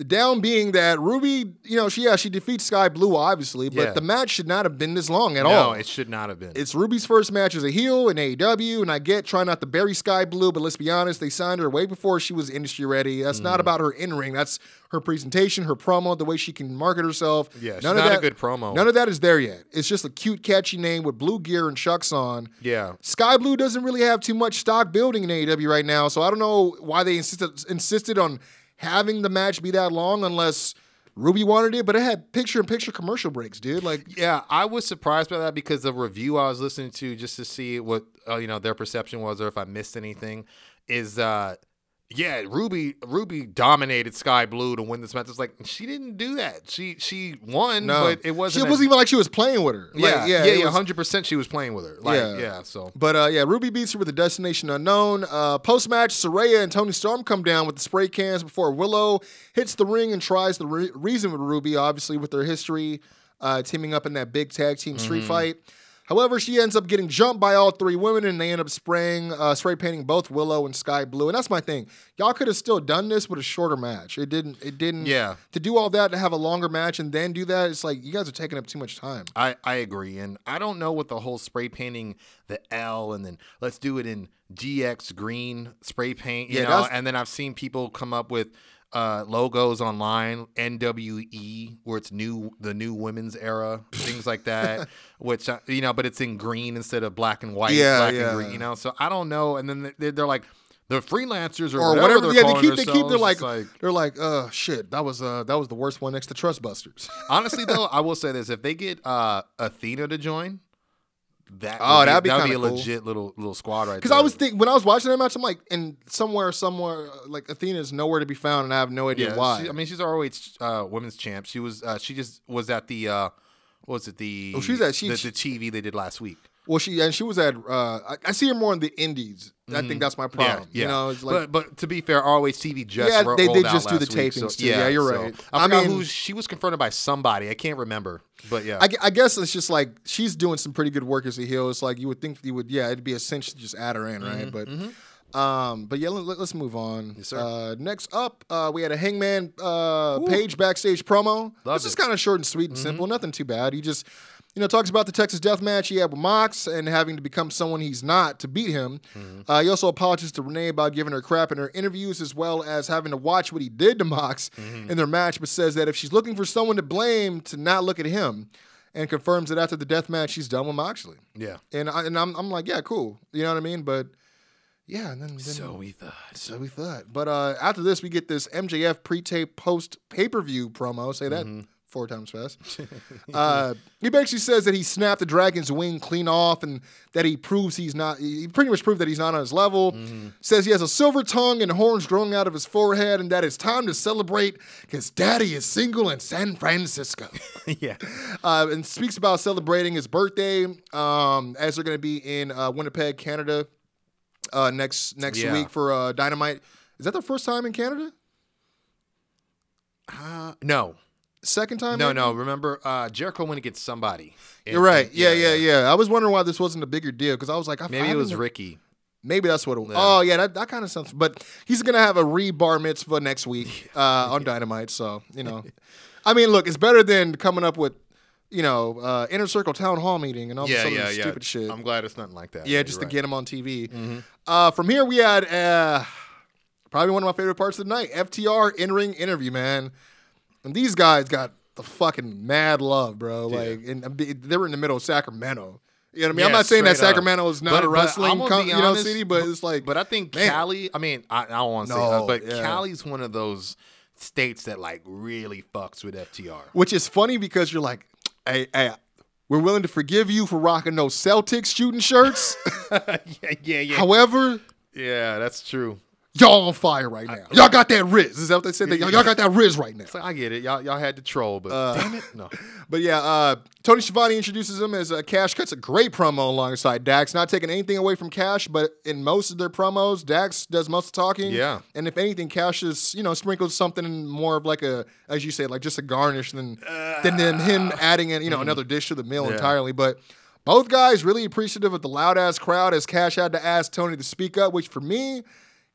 The down being that Ruby, you know, she yeah she defeats Sky Blue obviously, but Yeah. the match should not have been this long at No, all. No, it should not have been. It's Ruby's first match as a heel in AEW, and I get trying not to bury Sky Blue, but let's be honest, they signed her way before she was industry ready. That's Mm. not about her in ring. That's her presentation, her promo, the way she can market herself. Yeah, she's none not of a that, good promo. None of that is there yet. It's just a cute, catchy name with blue gear and chucks on. yeah. Sky Blue doesn't really have too much stock building in AEW right now, so I don't know why they insisted insisted on having the match be that long unless Ruby wanted it, but it had picture-in-picture commercial breaks, dude. Like, Yeah, I was surprised by that because the review I was listening to just to see what uh, you know their perception was or if I missed anything is uh yeah, Ruby Ruby dominated Sky Blue to win this match. It's like she didn't do that. She she won, no, but it wasn't. She as- wasn't even like she was playing with her. Like, yeah, yeah, yeah, it yeah, hundred percent. She was playing with her. Like, Yeah. yeah, So But uh, yeah, Ruby beats her with a destination unknown. Uh, Post match, Saraya and Toni Storm come down with the spray cans before Willow hits the ring and tries to re- reason with Ruby, obviously with their history, uh, teaming up in that big tag team street fight. However, she ends up getting jumped by all three women, and they end up spraying, uh, spray painting both Willow and Sky Blue. And that's my thing. Y'all could have still done this with a shorter match. It didn't. It didn't. Yeah. To do all that to have a longer match and then do that, it's like you guys are taking up too much time. I, I agree. And I don't know what the whole spray painting the L and then let's do it in GX green spray paint, you Yeah, know. And then I've seen people come up with uh, logos online, NWE, where it's new, the new women's era, things like that, which, uh, you know, but it's in green instead of black and white, Yeah, black yeah. and green, you know. So I don't know. And then they're, they're like, the freelancers or, or whatever, whatever. Yeah, they keep they keep. They're like, it's they're like, uh, shit. That was uh that was the worst one next to Trustbusters. Honestly, though, I will say this: if they get uh, Athena to join, that Oh, that'd be that'd be a cool. legit little little squad right Because. I was thinking when I was watching that match, I'm like, and somewhere, somewhere, uh, like Athena's nowhere to be found, and I have no idea yeah, why. she- I mean, she's ROH uh, women's champ. She was uh, she just was at the uh, what was it the Oh, she's at- she- the, the TV they did last week. Well, she and she was at. Uh, I, I see her more in the Indies. I think that's my problem. Mm-hmm. Yeah, yeah. You know, it's like but but to be fair, ROH TV just Yeah, they did just do the week, tapings so- too. Yeah, you're so- right. I I mean- who she was confronted by somebody. I can't remember, but yeah, I, I guess it's just like she's doing some pretty good work as a heel. It's like you would think you would, yeah, it'd be a cinch to just add her in, right? But, um, but yeah, let, us move on. Yes, sir. Uh, next up, uh, we had a Hangman uh, Page backstage promo. Loved this is it. Mm-hmm. kind of short and sweet and simple, nothing too bad. He just, you know, talks about the Texas Death Match he had with Mox and having to become someone he's not to beat him. Mm-hmm. Uh, he also apologizes to Renee about giving her crap in her interviews, as well as having to watch what he did to Mox Mm-hmm. in their match, but says that if she's looking for someone to blame, to not look at him and confirms that after the death match, she's done with Moxley. yeah. And I, and I'm, I'm like, yeah, cool. You know what I mean? But yeah, and then, then So we thought. so we thought. But uh, after this, we get this MJF pre-tape post pay-per-view promo. Say that Mm-hmm. Four times fast. uh, he basically says that he snapped the dragon's wing clean off, and that he proves he's not. He pretty much proved that he's not on his level. Mm-hmm. Says he has a silver tongue and horns growing out of his forehead, and that it's time to celebrate because Daddy is single in San Francisco. yeah. uh, and speaks about celebrating his birthday um, as they're going to be in uh, Winnipeg, Canada, uh, next next Yeah. week for uh, Dynamite. Is that their first time in Canada? Uh, no, Second time? no, maybe? no. Remember, uh, Jericho went against somebody. And- You're right. and- Yeah, yeah, yeah. I was wondering why this wasn't a bigger deal because I was like, I, Maybe I it was Ricky. Maybe that's what it was. Yeah. Oh, yeah, that, that kind of sounds. But he's gonna have a re bar mitzvah next week uh, on Dynamite. So you know, I mean, look, it's better than coming up with, you know, uh, inner circle town hall meeting and all Yeah, this yeah, yeah. stupid shit. I'm glad it's nothing like that. Yeah, just right. to get him on TV. Uh, from here, we had uh, probably one of my favorite parts of the night FTR in ring interview, man. And these guys got the fucking mad love, bro. Like, and uh, they were in the middle of Sacramento. You know what I mean? I'm not saying that straight up. Sacramento is not But- a wrestling com- be you know, city, but it's like, But I think man. Cali. I mean, I, I don't want to say that, but yeah. Cali's one of those states that like really fucks with FTR. which is funny because you're like, hey, hey, We're willing to forgive you for rocking those Celtics shooting shirts. yeah, yeah, yeah. However, yeah, that's true. Y'all on fire right now. Y'all got that Riz. Is that what they said? Y'all y'all got that Riz right now. So I get it. Y'all, y'all had to troll, but damn it, no. But yeah, uh, Tony Schiavone introduces him as uh, Cash cuts a great promo alongside Dax, not taking anything away from Cash, but in most of their promos, Dax does most of the talking. Yeah. And if anything, Cash is, you know, sprinkles something more of like a, as you say, like just a garnish than than, than him adding in, you know, another dish to the meal Yeah. entirely. But both guys really appreciative of the loud ass crowd as Cash had to ask Tony to speak up, which for me,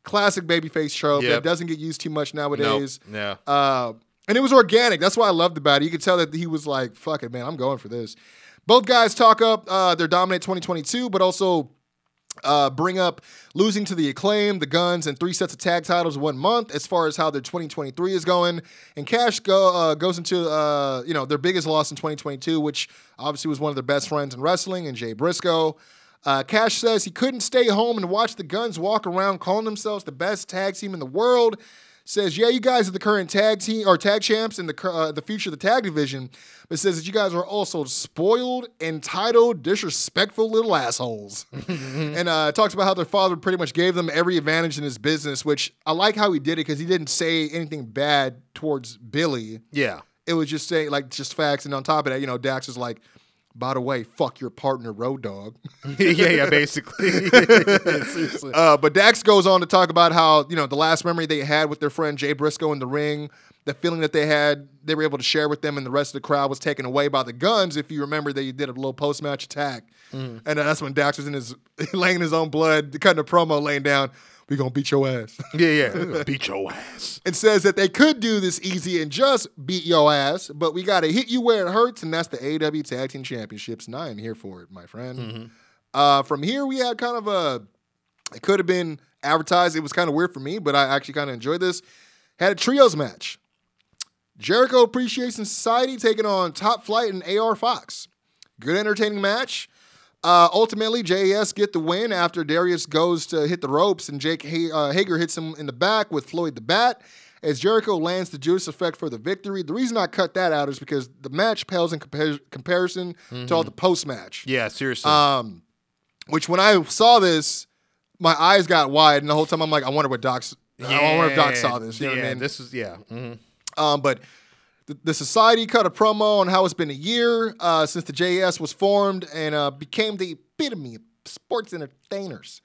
classic babyface trope Yep. that doesn't get used too much nowadays. Yeah. Uh, and it was organic. That's why I loved about it. You could tell that he was like, fuck it, man, I'm going for this. Both guys talk up uh, their dominant 2022, but also uh, bring up losing to the acclaim, the Gunns, and three sets of tag titles one month as far as how their 2023 is going. And Cash go, uh, goes into uh, you know their biggest loss in 2022, which obviously was one of their best friends in wrestling, and Jay Briscoe. Uh, Cash says he couldn't stay home and watch the Gunns walk around calling themselves the best tag team in the world. Says, yeah, you guys are the current tag team or tag champs in the uh, the future of the tag division, but says that you guys are also spoiled, entitled, disrespectful little assholes. and uh, talks about how their father pretty much gave them every advantage in his business, which I like how he did it because he didn't say anything bad towards Billy. Yeah. It was just saying like just facts, and on top of that, you know, Dax is like, by the way, fuck your partner, Road Dog. yeah, yeah, basically. Uh, but Dax goes on to talk about how you know the last memory they had with their friend Jay Briscoe in the ring, the feeling that they had, they were able to share with them, and the rest of the crowd was taken away by the Gunns. If you remember, they did a little post match attack, and that's when Dax was in his laying his own blood, cutting a promo, laying down. We gonna beat your ass. yeah, yeah. Beat your ass. and says that they could do this easy and just beat your ass, but we gotta hit you where it hurts, and that's the AW Tag Team Championships, and I am here for it, my friend. Uh, from here, we had kind of a. It could have been advertised. It was kind of weird for me, but I actually kind of enjoyed this. Had a trios match. Jericho Appreciation Society taking on Top Flight and AR Fox. Good entertaining match. Uh, ultimately, JAS get the win after Darius goes to hit the ropes and Jake uh, Hager hits him in the back with Floyd the Bat as Jericho lands the Judas effect for the victory. The reason I cut that out is because the match pales in compar- comparison to all the post match. Yeah, seriously. Um, which when I saw this, my eyes got wide, and the whole time I'm like, I wonder what Doc's. I wonder if Doc saw this. You know yeah, what I mean? this is yeah. mhm. Um, but the, the society cut a promo on how it's been a year uh, since the JS was formed and uh, became the epitome of sports entertainers.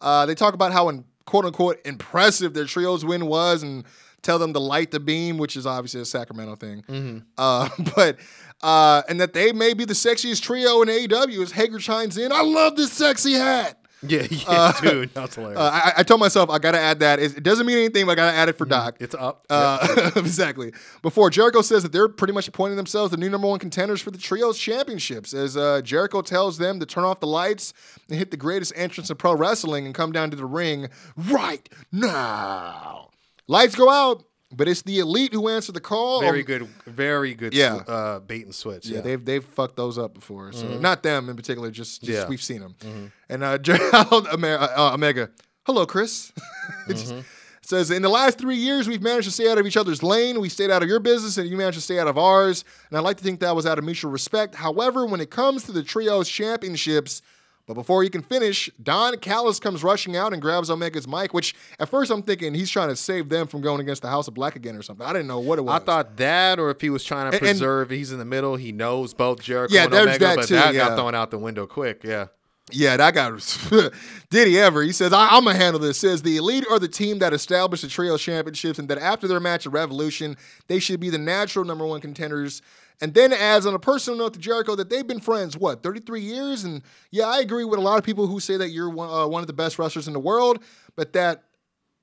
Uh, they talk about how, in, quote unquote, impressive their trios win was and tell them to light the beam, which is obviously a Sacramento thing. Uh, but uh, and that they may be the sexiest trio in AEW as Hager chimes in. I love this sexy hat. Yeah, yeah, dude. That's hilarious. Uh, I, I told myself I gotta add that. It, it doesn't mean anything, but I gotta add it for Doc. it's up. Uh, exactly. Before Jericho says that they're pretty much appointing themselves the new number one contenders for the trios championships, as uh, Jericho tells them to turn off the lights and hit the greatest entrance in pro wrestling and come down to the ring right now. Lights go out, but it's the elite who answer the call. very Um, good, very good. yeah. uh, bait and switch. Yeah, Yeah, they've they've fucked those up before. So not them in particular, just, just Yeah. we've seen them. And uh, Gerald Ome- uh, Omega, hello, Chris. It just says in the last three years we've managed to stay out of each other's lane. We stayed out of your business, and you managed to stay out of ours. And I like to think that was out of mutual respect. However, when it comes to the trios championships. But before he can finish, Don Callis comes rushing out and grabs Omega's mic, which at first I'm thinking he's trying to save them from going against the House of Black again or something. I didn't know what it was. I thought that, or if he was trying to And- and- preserve, he's in the middle. He knows both Jericho Yeah, and Omega, that but too, that yeah. got thrown out the window quick. Yeah, Yeah, that got did he ever? He says, I, "I'm gonna handle this." Says the elite are the team that established the trio championships, and that after their match at Revolution, they should be the natural number one contenders. And then adds on a personal note to Jericho that they've been friends what 33 years, and yeah, I agree with a lot of people who say that you're one, uh, one of the best wrestlers in the world, but that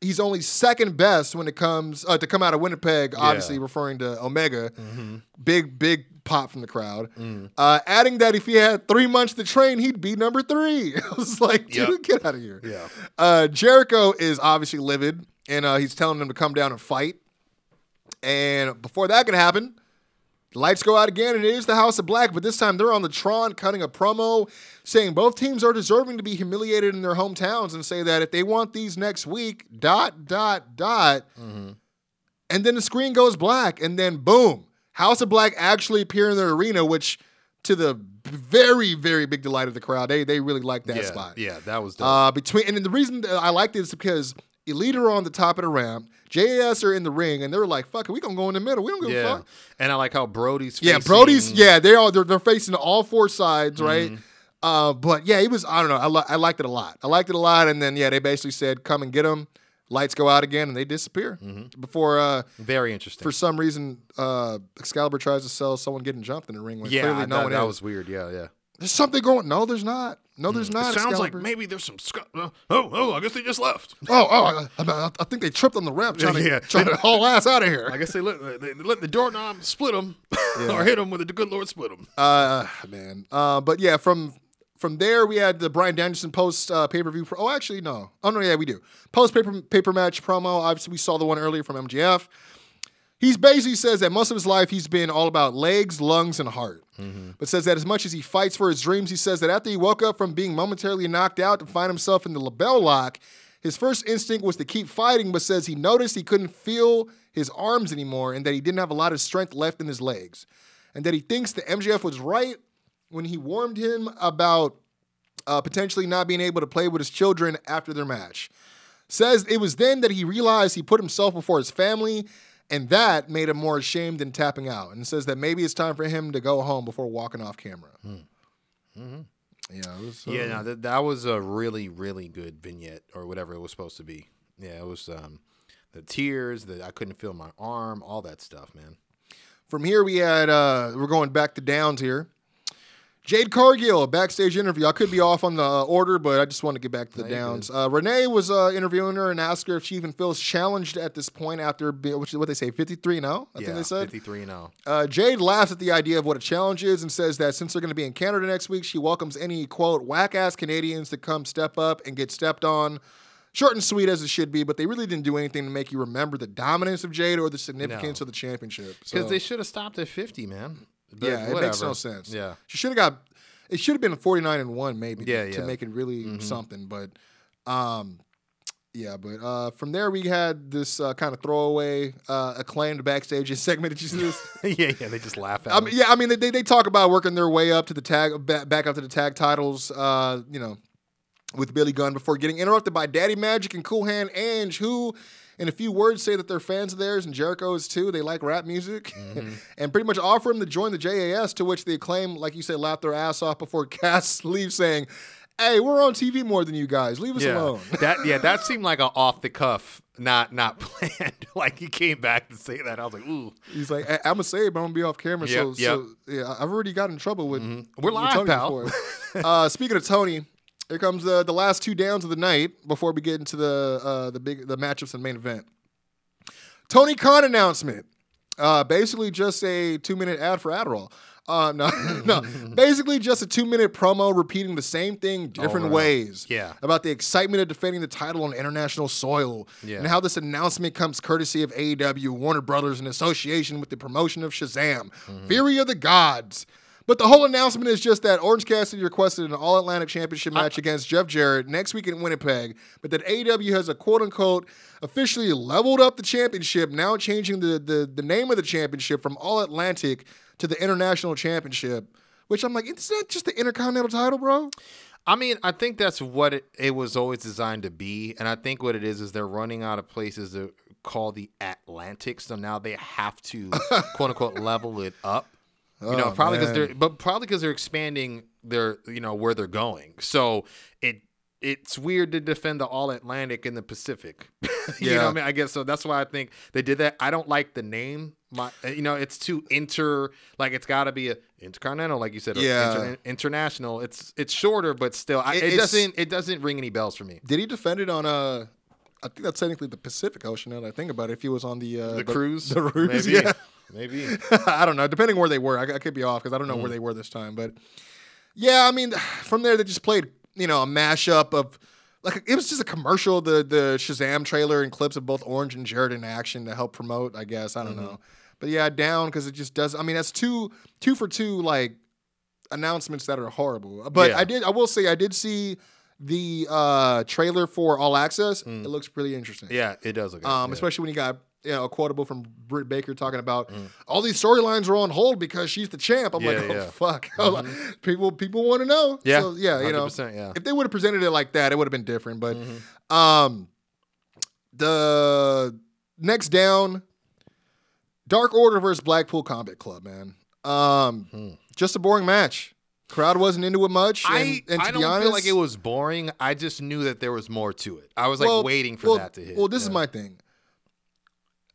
he's only second best when it comes uh, to come out of Winnipeg. Obviously, referring to Omega. Big big pop from the crowd. Uh, adding that if he had three months to train, he'd be number three. I was like, dude, Yep. get out of here. Yeah. Uh, Jericho is obviously livid, and uh, he's telling them to come down and fight. And before that can happen, lights go out again, and it is the House of Black, but this time they're on the Tron cutting a promo saying both teams are deserving to be humiliated in their hometowns and say that if they want these next week, dot, dot, dot. And then the screen goes black, and then boom, House of Black actually appear in the arena, which to the very very big delight of the crowd. They they really liked that yeah, spot. yeah, that was dope. Uh, between and the reason that I liked it is because Elite are on the top of the ramp, JAS are in the ring, and they're like, "Fuck it, we gonna go in the middle. We don't give a yeah, fuck." and I like how Brody's. Yeah, Brody's. Yeah, they are. They're, they're facing all four sides, Mm-hmm. right? Uh, but yeah, it was. I don't know. I, li- I liked it a lot. I liked it a lot, and then yeah, they basically said, "Come and get them." Lights go out again, and they disappear Mm-hmm. before. Uh, very interesting. for some reason, uh, Excalibur tries to sell someone getting jumped in the ring when yeah, clearly no that, one that is. was weird. Yeah, yeah. There's something going. No, there's not. No, there's not. It sounds like maybe there's some. Sc- oh, oh, I guess they just left. Oh, oh, I, I, I think they tripped on the ramp trying to, Yeah. trying to haul ass out of here. I guess they let they let the doorknob split them or hit them with the good Lord split them. Uh, man. Uh, but yeah, from from there we had the Bryan Danielson post uh, pay per view. Pro- oh, actually no. Oh no, yeah, we do post paper paper match promo. Obviously, we saw the one earlier from MJF. He's basically says that most of his life he's been all about legs, lungs, and heart. But says that as much as he fights for his dreams, he says that after he woke up from being momentarily knocked out to find himself in the LeBell lock, his first instinct was to keep fighting, but says he noticed he couldn't feel his arms anymore and that he didn't have a lot of strength left in his legs. And that he thinks the MJF was right when he warned him about uh, potentially not being able to play with his children after their match. Says it was then that he realized he put himself before his family, and that made him more ashamed than tapping out. And says that maybe it's time for him to go home before walking off camera. Yeah, it was, uh, Yeah, no, that, that was a really, really good vignette or whatever it was supposed to be. Yeah, it was um, the tears, that I couldn't feel my arm, all that stuff, man. From here, we had uh, we're going back to downs here. Jade Cargill, a backstage interview. I could be off on the uh, order, but I just want to get back to the you're downs. Uh, Renee was uh, interviewing her and asked her if she even feels challenged at this point after, be- which is what they say, 53 now, I yeah, think they said. 53 and 0. Uh, Jade laughs at the idea of what a challenge is and says that since they're going to be in Canada next week, she welcomes any, quote, whack ass Canadians to come step up and get stepped on. Short and sweet as it should be, but they really didn't do anything to make you remember the dominance of Jade or the significance No. of the championship. Because So- they should have stopped at 50, man. But yeah, it makes no sense. Yeah. she should have got. It should have been forty nine and one, maybe. Yeah, to yeah. Mm-hmm. make it really something. But, um, yeah. But uh, from there, we had this uh, kind of throwaway, uh, acclaimed backstage segment. Did you see this? yeah, yeah, they just laugh at I mean, yeah, I mean, they, they talk about working their way up to the tag, back, back up to the tag titles. Uh, you know, with Billy Gunn before getting interrupted by Daddy Magic and Cool Hand Ange, who, in a few words, say that they're fans of theirs and Jericho is too. They like rap music, and pretty much offer him to join the JAS. To which they claim, like you said, laugh their ass off before Cass leaves, saying, "Hey, we're on TV more than you guys. Leave us yeah. alone." that yeah, that seemed like a off the cuff, not not planned. like he came back to say that. I was like, ooh. He's like, I- "I'm gonna say it, but I'm gonna be off camera." so, Yep, yep. so yeah, I've already got in trouble with. We're with live, Tony pal. uh, speaking of Tony, here comes the the last two downs of the night before we get into the uh, the big the matchups and main event. Tony Khan announcement. Uh, basically, just a two minute ad for Adderall. Uh, no, no. Basically, just a two minute promo repeating the same thing different and ways. Yeah. About the excitement of defending the title on international soil. Yeah. And how this announcement comes courtesy of AEW, Warner Brothers, in association with the promotion of Shazam, Mm-hmm. Fury of the Gods. But the whole announcement is just that Orange Cassidy requested an All Atlantic Championship match against Jeff Jarrett next week in Winnipeg, but that AEW has a quote unquote officially leveled up the championship, now changing the, the, the name of the championship from All Atlantic to the International Championship. Which I'm like, isn't that just the Intercontinental title, bro? I mean, I think that's what it, it was always designed to be, and I think what it is is they're running out of places to call the Atlantic, so now they have to quote unquote level it up. You know, Oh, probably because they're, but probably because they're expanding their, you know, where they're going. So it it's weird to defend the All Atlantic in the Pacific. you know, Yeah. what I mean, I guess so. That's why I think they did that. I don't like the name. My, uh, you know, it's too inter. Like it's got to be a intercontinental, like you said. Yeah. inter- international. It's it's shorter, but still, I, It- it, doesn't it doesn't ring any bells for me. Did he defend it on a I think that's technically the Pacific Ocean now that I think about it. If he was on the uh, The cruise, the cruise, maybe, yeah. Maybe. I don't know. Depending where they were, I, I could be off because I don't know Mm. where they were this time. But yeah, I mean, from there they just played, you know, a mashup of like it was just a commercial. The the Shazam trailer and clips of both Orange and Jarrett in action to help promote. I guess I don't Mm-hmm. know, but yeah, down because it just does. I mean, that's two two for two like announcements that are horrible. But Yeah. I did. I will say I did see the uh trailer for All Access. It looks pretty interesting. Mm. Yeah, it does look. Good. Um, especially when you got you know, a quotable from Britt Baker talking about all these storylines are on hold because she's the champ. I'm like, Mm. Yeah, oh. Mm-hmm. fuck, people people want to know. Yeah, so, yeah, you know, 100%, yeah. if they would have presented it like that, it would have been different. But Mm-hmm. um, the next down, Dark Order versus Blackpool Combat Club, man. Um, just a boring match. Crowd wasn't into it much. And, I, and to I be don't honest, feel like it was boring. I just knew that there was more to it. I was like well- waiting for well- that to hit. Well, this is my thing.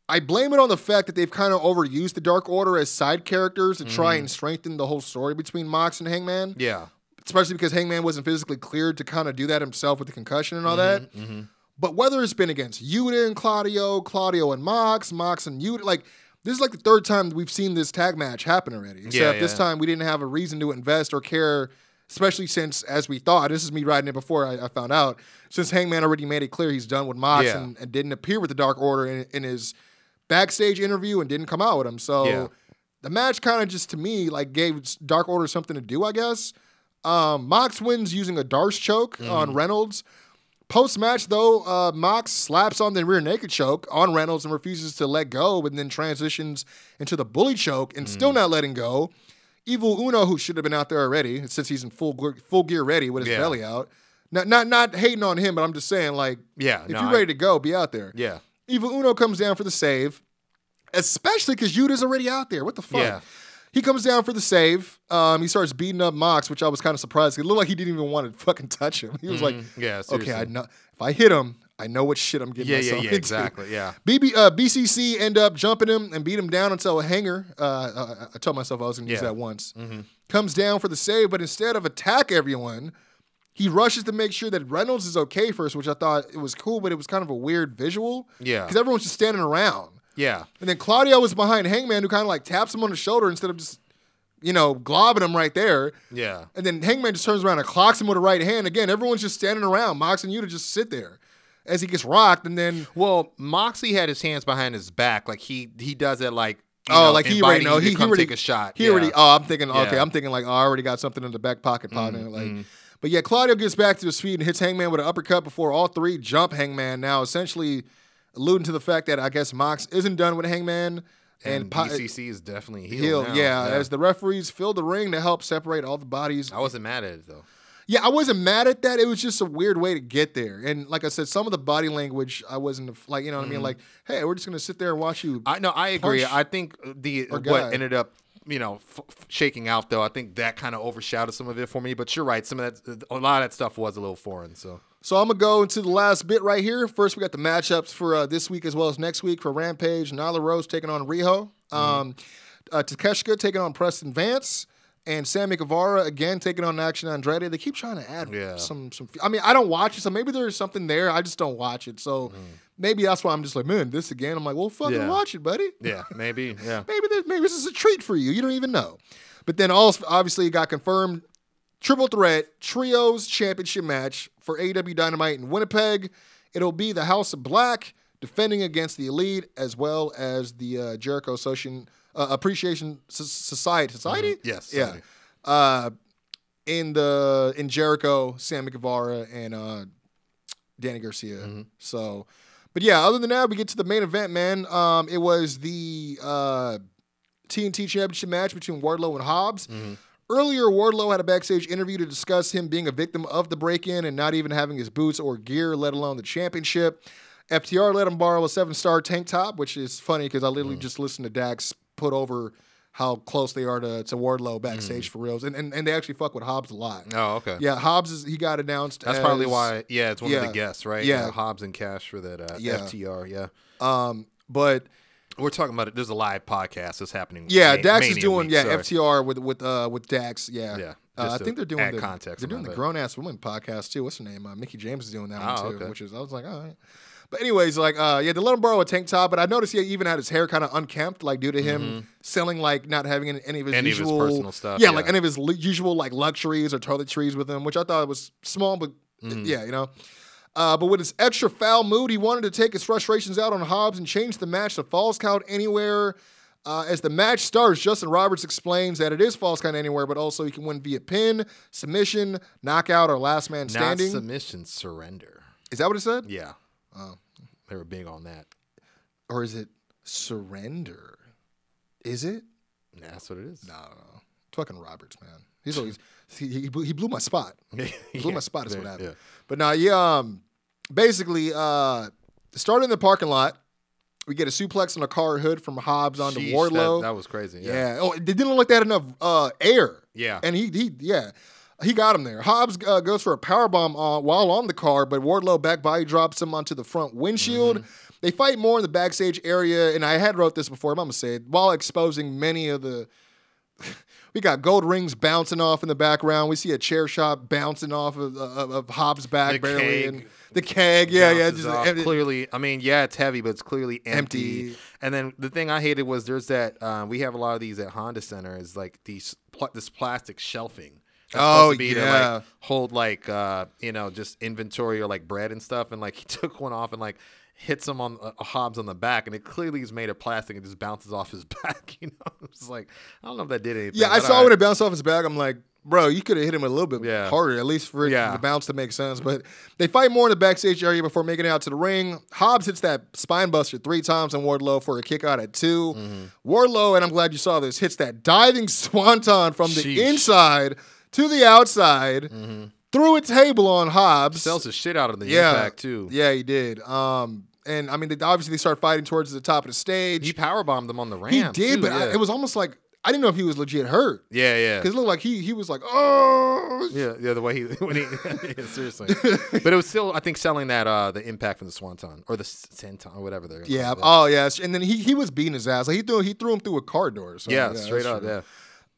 I blame it on the fact that they've kind of overused the Dark Order as side characters to try and strengthen the whole story between Mox and Hangman. Mm-hmm. Yeah. especially because Hangman wasn't physically cleared to kind of do that himself with the concussion and all Mm-hmm, that. But whether it's been against Yuta and Claudio, Claudio and Mox, Mox and Yuta, like this is like the third time we've seen this tag match happen already. Except this yeah. time we didn't have a reason to invest or care, especially since, as we thought, this is me writing it before I, I found out, since Hangman already made it clear he's done with Mox Yeah. and, and didn't appear with the Dark Order in, in his backstage interview and didn't come out with him. So Yeah. the match kind of just to me like gave Dark Order something to do, I guess. Um, Mox wins using a Darce choke Mm-hmm. on Reynolds. Post match though, uh, Mox slaps on the rear naked choke on Reynolds and refuses to let go, and then transitions into the bully choke and Mm. still not letting go. Evil Uno, who should have been out there already, since he's in full gear- full gear ready with his Yeah. belly out. Not not not hating on him, but I'm just saying like, Yeah, if no, you're I- ready to go, be out there. Yeah. Evil Uno comes down for the save, especially because Yuta's already out there. What the fuck? Yeah. He comes down for the save. Um, he starts beating up Mox, which I was kind of surprised. It looked like he didn't even want to fucking touch him. He was like, Mm-hmm. Yeah, okay, I know if I hit him, I know what shit I'm getting Yeah, yeah, myself yeah, into. exactly. Yeah. BB, uh, BCC end up jumping him and beat him down until a hanger. Uh, uh, I told myself I was going to use Yeah. Mm-hmm. that once. Comes down for the save, but instead of attack everyone, he rushes to make sure that Reynolds is okay first, which I thought it was cool, but it was kind of a weird visual. Yeah. because everyone's just standing around. Yeah. And then Claudio was behind Hangman, who kind of like taps him on the shoulder instead of just, you know, globbing him right there. Yeah. And then Hangman just turns around and clocks him with a right hand. Again, everyone's just standing around. Mox and Yuta just sit there as he gets rocked. And then, Well, Moxie had his hands behind his back, like he he does it like you oh, know, like he already know. He, he already take a shot. He yeah. already. Oh, I'm thinking. Okay, Yeah. Mm-hmm, I'm thinking like, oh, I already got something in the back pocket, partner. Like, but yeah, Claudio gets back to his feet and hits Hangman with an uppercut before all three jump Hangman. Now, essentially alluding to the fact that I guess Mox isn't done with Hangman. And, and po- is definitely He'll, healed. now. yeah, as the referees fill the ring to help separate all the bodies. I wasn't mad at it though. Yeah, I wasn't mad at that. It was just a weird way to get there. And like I said, some of the body language, I wasn't like, you know what I mean? Like, hey, we're just gonna sit there and watch you. Mm-hmm. I no, I agree. I think the what ended up, you know, f- shaking out though. I think that kind of overshadowed some of it for me. But you're right. Some of that, a lot of that stuff was a little foreign. So So I'm gonna go into the last bit right here. First, we got the matchups for uh, this week as well as next week for Rampage. Nyla Rose taking on Riho. Mm-hmm. Um, uh, Takeshita taking on Preston Vance. And Sammy Guevara again taking on Action Andrade. They keep trying to add Yeah. some some. I mean, I don't watch it, so maybe there's something there. I just don't watch it, so maybe that's why I'm just like, man, this again. I'm like, well, fucking. Yeah. watch it, buddy. yeah, maybe yeah. maybe this, maybe this is a treat for you. You don't even know. But then also obviously it got confirmed triple threat trios championship match for AEW Dynamite in Winnipeg. It'll be the House of Black defending against the Elite as well as the uh, Jericho Association uh, Appreciation So- Society. Society? Mm-hmm. Yes, Yeah. Uh, in the in Jericho, Sammy Guevara and uh, Danny Garcia. Mm-hmm. So, but yeah, other than that, we get to the main event, man. Um, it was the uh, TNT Championship match between Wardlow and Hobbs. Mm-hmm. Earlier, Wardlow had a backstage interview to discuss him being a victim of the break-in and not even having his boots or gear, let alone the championship. FTR let him borrow a seven-star tank top, which is funny because I literally Mm. just listened to Dax put over how close they are to, to Wardlow backstage for reals, and, and and they actually fuck with Hobbs a lot. Mm. Oh, okay. Yeah, Hobbs is he got announced. That's as- probably why. Yeah, it's one of the guests, right? Yeah. Hobbs and Cash for that uh, Yeah. FTR. Yeah, Um, but we're talking about it. There's a live podcast that's happening. yeah, Ma- Dax is doing week, yeah sorry. FTR with with uh with Dax. Yeah, Yeah, Uh, I think they're doing the context They're doing the grown ass woman podcast too. What's her name? Uh, Mickie James is doing that Oh, one too, okay. which is I was like, all right. But anyways, like uh, yeah, they let him borrow a tank top, but I noticed he even had his hair kind of unkempt, like due to him selling like not having any, of his Mm-hmm. Any of his usual personal stuff, Yeah, yeah. like any of his li- usual like luxuries or toiletries with him, which I thought was small, but Mm-hmm. yeah, you know. Uh, but with his extra foul mood, he wanted to take his frustrations out on Hobbs and change the match to Falls Count Anywhere. Uh, as the match starts, Justin Roberts explains that it is Falls Count Anywhere, but also he can win via pin, submission, knockout, or last man Not standing. submission, surrender. is that what it said? Yeah. They were big on that. Or is it surrender. Is it? Yeah, that's what it is. No, no, no. Fucking Roberts, man. He's always he, he, blew, he blew my spot. He blew my spot is what Yeah, happened. yeah. But now, yeah, um, basically, uh, started in the parking lot. We get a suplex on a car hood from Hobbs onto Sheesh, Wardlow. That, that was crazy. Yeah. yeah. Oh, they didn't look like they had enough uh, air. Yeah. And he he yeah. He got him there. Hobbs uh, goes for a power bomb uh, while on the car, but Wardlow back body drops him onto the front windshield. Mm-hmm. They fight more in the backstage area, and I had wrote this before. I'm gonna say it while exposing many of the. we got gold rings bouncing off in the background. We see a chair shot bouncing off of, of, of Hobbs' back The barely, keg and the keg, yeah, yeah, just off. clearly. I mean, yeah, it's heavy, but it's clearly empty. Empty. And then the thing I hated was there's that uh, we have a lot of these at Honda Center is like these pl- this plastic shelving. That's Oh, supposed to be to yeah. like hold like uh, you know just inventory or like bread and stuff, and like he took one off and like hits him on uh, Hobbs on the back, and it clearly is made of plastic and just bounces off his back. You know, it's like I don't know if that did anything. Yeah, I saw when it bounced off his back. I'm like, bro, you could have hit him a little bit Yeah. harder, at least for it, Yeah. the bounce to make sense. But they fight more in the backstage area before making it out to the ring. Hobbs hits that spine buster three times on Wardlow for a kick out at 2 Mm-hmm. Wardlow, and I'm glad you saw this, hits that diving swanton from the Sheesh. Inside to the outside threw a table on Hobbs. sells the shit out of the yeah, impact too. Yeah, he did. Um, and I mean, they, obviously they start fighting towards the top of the stage. He power bombed him on the ramp. He did, too, but I, it was almost like I didn't know if he was legit hurt. yeah, yeah. Because it looked like he he was like, oh, Yeah, yeah, the way he when he yeah, seriously, but it was still I think selling that uh the impact from the swanton or the senton or whatever they're yeah, oh yes. And then he he was beating his ass. Like he threw he threw him through a car door. So, yeah, yeah, straight up, true. yeah.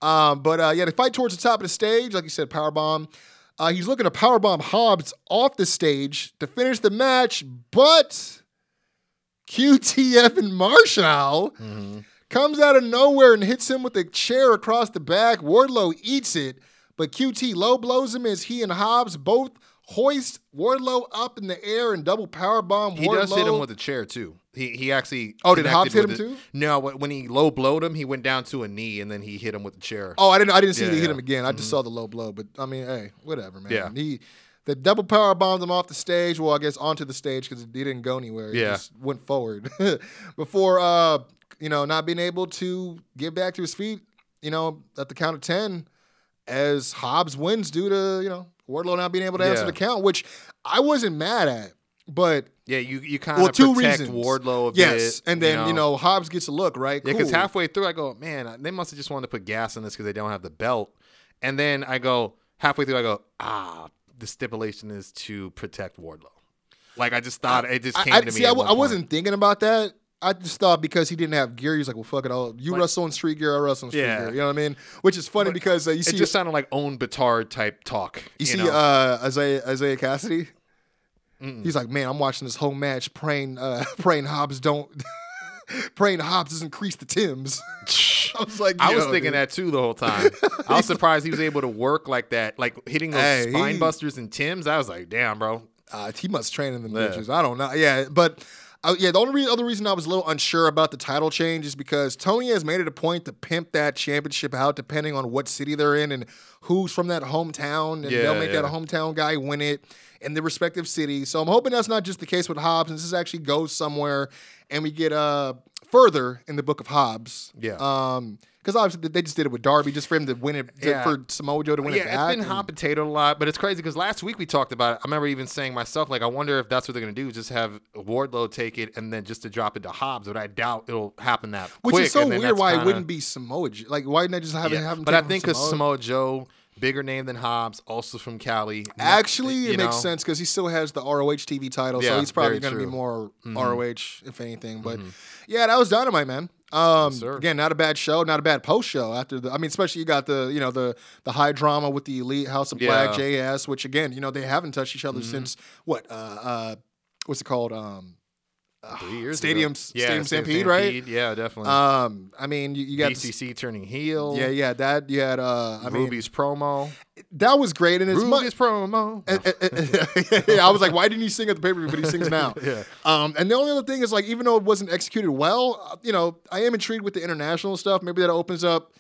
Um, but uh, yeah, they fight towards the top of the stage, like you said, power bomb. Uh, he's looking to power bomb Hobbs off the stage to finish the match, but QTF and Marshall Mm-hmm. comes out of nowhere and hits him with a chair across the back. Wardlow eats it, but QT low blows him as he and Hobbs both hoist Wardlow up in the air and double power bomb. He Wardlow. does hit him with a chair too. He he actually Oh, did Hobbs hit him too? No, when he low blowed him, he went down to a knee and then he hit him with the chair. Oh, I didn't. I didn't see Yeah, hit yeah. Mm-hmm. him again. I just saw the low blow. But I mean, hey, whatever, man. Yeah. He the double power bombed him off the stage. Well, I guess onto the stage because he didn't go anywhere. He Yeah. just went forward before uh, you know, not being able to get back to his feet. You know, at the count of ten, as Hobbs wins due to you know Wardlow not being able to answer Yeah. the count, which I wasn't mad at, but. Yeah, you you kind of Well, two protect reasons. Wardlow a yes, bit. and then you know, Hobbs gets a look right. Yeah, because Cool. halfway through I go, man, they must have just wanted to put gas in this because they don't have the belt. And then I go halfway through, I go, ah, the stipulation is to protect Wardlow. Like I just thought it just came I, to me. see, I, at w- one I wasn't thinking about that. I just thought because he didn't have gear, he's like, well, fuck it all. You Like- wrestle in street gear, I wrestle in street Yeah. gear. You know what I mean? Which is funny because uh, you It see, just sounded like own Batard type talk. you see uh, Isaiah, Isaiah Kassidy. He's like, man, I'm watching this whole match, praying, uh, praying Hobbs don't, praying Hobbs doesn't crease the Tims. I was like, I was thinking dude. that too the whole time. I was surprised he was able to work like that, like hitting those Hey, spine he- busters and Tim's. I was like, damn, bro. Uh, he must train in the Yeah. bitches. I don't know. Yeah, but uh, yeah, the only re- other reason I was a little unsure about the title change is because Tony has made it a point to pimp that championship out depending on what city they're in and who's from that hometown, and Yeah, they'll make that a hometown guy win it in the respective city. So I'm hoping that's not just the case with Hobbs, and this actually goes somewhere, and we get uh further in the book of Hobbs. Yeah. Um. Because obviously they just did it with Darby, just for him to win it, Yeah. for Samoa Joe to win yeah, it back. it's been hot potato a lot, but it's crazy because last week we talked about it. I remember even saying myself, like, I wonder if that's what they're gonna do, just have Wardlow take it and then just to drop it to Hobbs. But I doubt it'll happen that way. Which quick. is so weird why kinda- it wouldn't be Samoa Joe. Like, why didn't they just have, Yeah, have him but I think because? Samoa Joe, bigger name than Hobbs, also from Cali. Actually, it makes know? sense because he still has the ROH TV title, so he's probably going to be true. Mm-hmm. more ROH if anything. But yeah, that was dynamite, man. Um, sir. again, not a bad show, not a bad post show. After the, I mean, especially you got the you know the the high drama with the Elite House of Black Yeah. Mm-hmm. JS, which again, you know they haven't touched each other since what uh uh what's it called um Three years Stadium- ago. Stadium Stadium Stampede, right? Yeah, definitely. um I mean you, you got BCC turning heel. yeah yeah that you had uh I mean Ruby's promo. that was great and it's Ruby's promo. yeah, I was like, why didn't he sing at the pay per view, but he sings now? Yeah. Um, and the only other thing is like, even though it wasn't executed well, uh, you know, I am intrigued with the international stuff. Maybe that opens up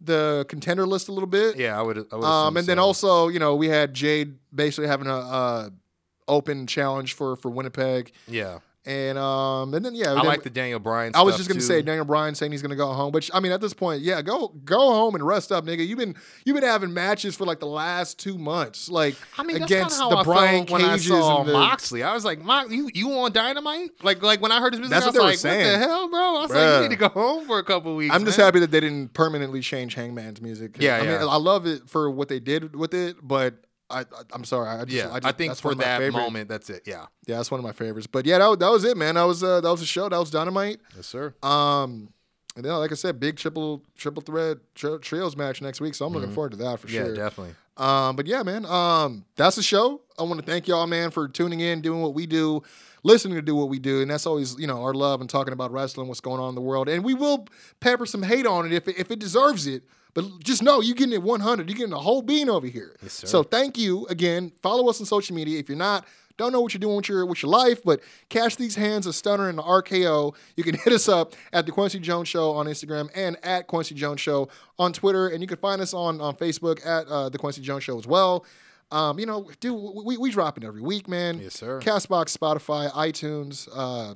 the contender list a little bit. yeah, I would. I would Um, and then also, you know, we had Jade basically having a uh, open challenge for for Winnipeg, Yeah. And um, and then yeah, I then- like the Daniel Bryan. I was just gonna too. say Daniel Bryan saying he's gonna go home, but I mean at this point, yeah, go go home and rest up, nigga. You've been you've been having matches for like the last two months, like I mean, that's against kinda how the I Brian felt when I saw and the Moxley. I was like, Mox, you you on Dynamite? Like like when I heard his music, That's I what was they were like, what saying. the hell, bro? I was like, you need to go home for a couple weeks. I'm just man. happy that they didn't permanently change Hangman's music. Yeah, I yeah. mean, I love it for what they did with it, but I, I'm sorry, I just, Yeah, I, I, think that's for that favorite- moment, that's it. Yeah, yeah, that's one of my favorites. But yeah, that, was- that was it, man. That was uh, that was a show. That was Dynamite. yes, sir. Um, and then like I said, big triple triple thread tri- trios match next week, so I'm looking forward to that for Mm-hmm. yeah, sure. definitely. Um, but yeah, man, um, that's the show. I want to thank y'all, man, for tuning in, doing what we do, listening to do what we do, and that's always, you know, our love and talking about wrestling, what's going on in the world, and we will pepper some hate on it if it, if it deserves it. But just know you're getting it 100. You're getting a whole bean over here. sir. So thank you again. Follow us on social media. If you're not, don't know what you're doing with your with your life, but catch these hands of Stunner and the RKO. You can hit us up at the Quincy Jones Show on Instagram and at Quincy Jones Show on Twitter, and you can find us on on Facebook at uh, the Quincy Jones Show as well. Um, you know, dude, we we dropping every week, man. Yes, sir. Castbox, Spotify, iTunes, uh,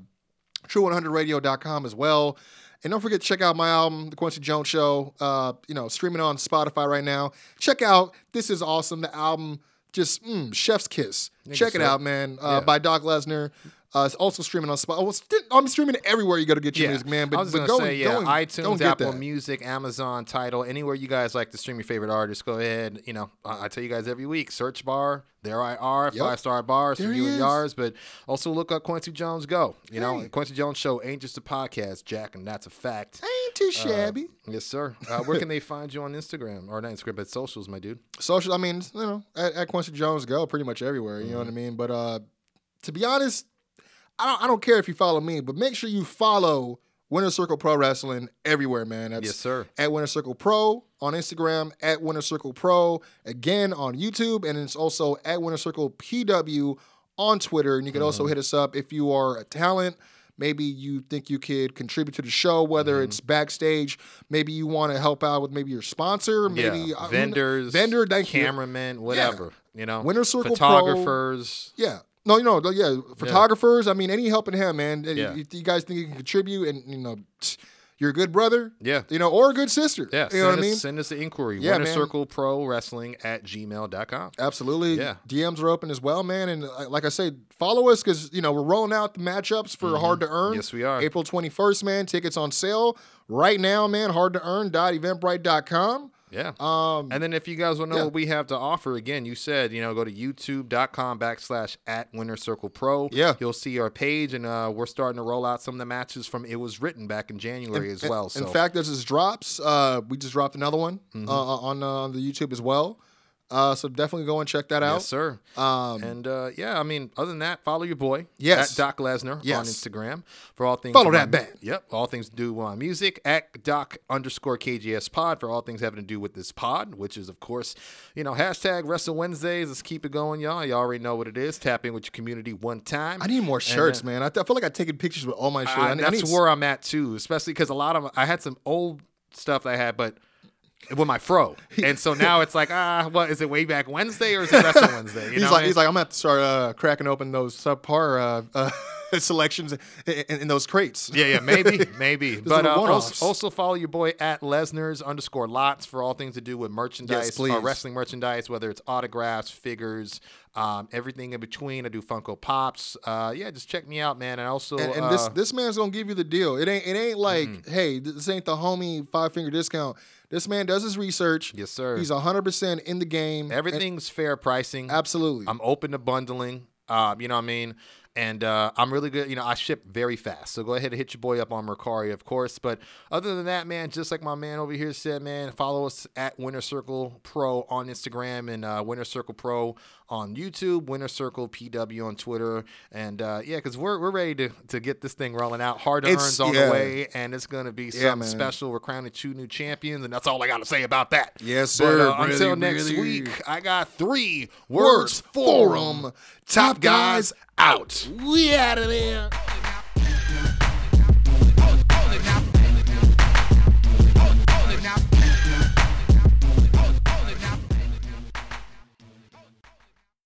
True100Radio.com as well. And don't forget to check out my album, The Quincy Jones Show. Uh, you know, streaming on Spotify right now. Check out This Is Awesome, the album, just mm, chef's kiss. check it sir. out, man. Uh, Yeah. By Doc Lesnar. Uh, it's also streaming on Spotify. Oh, I'm streaming everywhere you go to get your Yeah, music, man. But, I was but go say, and- yeah, go and- iTunes, go Apple that. Music, Amazon, Tidal, anywhere you guys like to stream your favorite artists, go ahead. You know, I, I tell you guys every week, search bar, there I are, Yep. five star bars There for you and yours. But also look up Quincy Jones Go. You know, Quincy Jones Show ain't just a podcast, Jack, and that's a fact. Ain't too shabby. Yes, sir. Uh, where can they find you on Instagram or not Instagram, but socials, my dude? social. I mean, you know, at, at Quincy Jones go pretty much everywhere. You know Mm-hmm. what I mean? But uh, to be honest, I don't. I don't care if you follow me, but make sure you follow Winner Circle Pro Wrestling everywhere, man. That's Yes, sir. At Winner Circle Pro on Instagram, at Winner Circle Pro again on YouTube, and it's also at Winner Circle PW on Twitter. And you can Mm-hmm. also hit us up if you are a talent. Maybe you think you could contribute to the show, whether Mm-hmm. it's backstage. Maybe you want to help out with maybe your sponsor. Maybe yeah, I- vendors, vendor, thank you. cameramen, whatever. You know, Winner Circle Pro- photographers. Yeah. No, you know, yeah, photographers. I mean, any helping hand, man. Yeah. You, you guys think you can contribute, and you know, you're a good brother. Yeah. You know, or a good sister. Yeah, You know what I send us- mean? Send us an inquiry. Yeah, Winner man. Circle Pro Wrestling at gmail.com. Absolutely. Yeah. DMs are open as well, man. And uh, like I said, follow us because you know we're rolling out the matchups for Hard to Earn. Mm-hmm. Yes, we are. April 21st, man. Tickets on sale right now, man. Hard to Earn. Yeah. Um, and then if you guys want to know yeah. what we have to offer, again, you said, you know, go to youtube.com backslash at Winner Circle Pro. Yeah. You'll see our page, and uh, we're starting to roll out some of the matches from It Was Written back in January as well. So In fact, as this drops, uh, we just dropped another one Mm-hmm. uh, on uh, on the YouTube as well. Uh, so definitely go and check that out. Yes, sir. Um, and uh, yeah, I mean, other than that, follow your boy Yes. at Doc Lesnar on Instagram for all things. Follow that man. Yep, all things to do on music at Doc underscore KJS Pod for all things having to do with this pod, which is of course, you know, hashtag Wrestle Wednesdays. Let's keep it going, y'all. You all already know what it is. Tap in with your community one time. I need more And, shirts, uh, man. I, th- I feel like I'm taking pictures with all my shirts. I- I, need- I that's need where I'm at too, especially because a lot of I had some old stuff I had, but with my fro, and so now it's like, ah, what is it? Way back Wednesday or is it Wrestle Wednesday? You he's like, he's like, I'm gonna have to start uh, cracking open those subpar uh, uh, selections in, in, those crates. Yeah, yeah, maybe, maybe. but uh, also, also follow your boy at Lesnar's underscore lots for all things to do with merchandise Yes, or wrestling merchandise, whether it's autographs, figures, um, everything in between. I do Funko Pops. Uh, yeah, just check me out, man. And also, And, and uh, this this man's gonna give you the deal. It ain't it ain't like, Mm-hmm. hey, this ain't the homie five finger discount. This man does his research. Yes, sir. He's hundred percent in the game. And- everything's fair pricing. absolutely. I'm open to bundling. Uh, you know what I mean? And uh, I'm really good. You know, I ship very fast. So go ahead and hit your boy up on Mercari, of course. But other than that, man, just like my man over here said, man, follow us at Winner Circle Pro on Instagram and uh, Winner Circle Pro on YouTube, Winner Circle PW on Twitter. And uh, yeah, because we're, we're ready to, to get this thing rolling out. Hard to It's- Earn's on yeah. the way, and it's going to be Yeah, something man. special. We're crowning two new champions, and that's all I got to say about that. Yes, But, sir. uh, Really, until next really. week, I got three Words words for 'em. Forum. Top guys out. We out of there.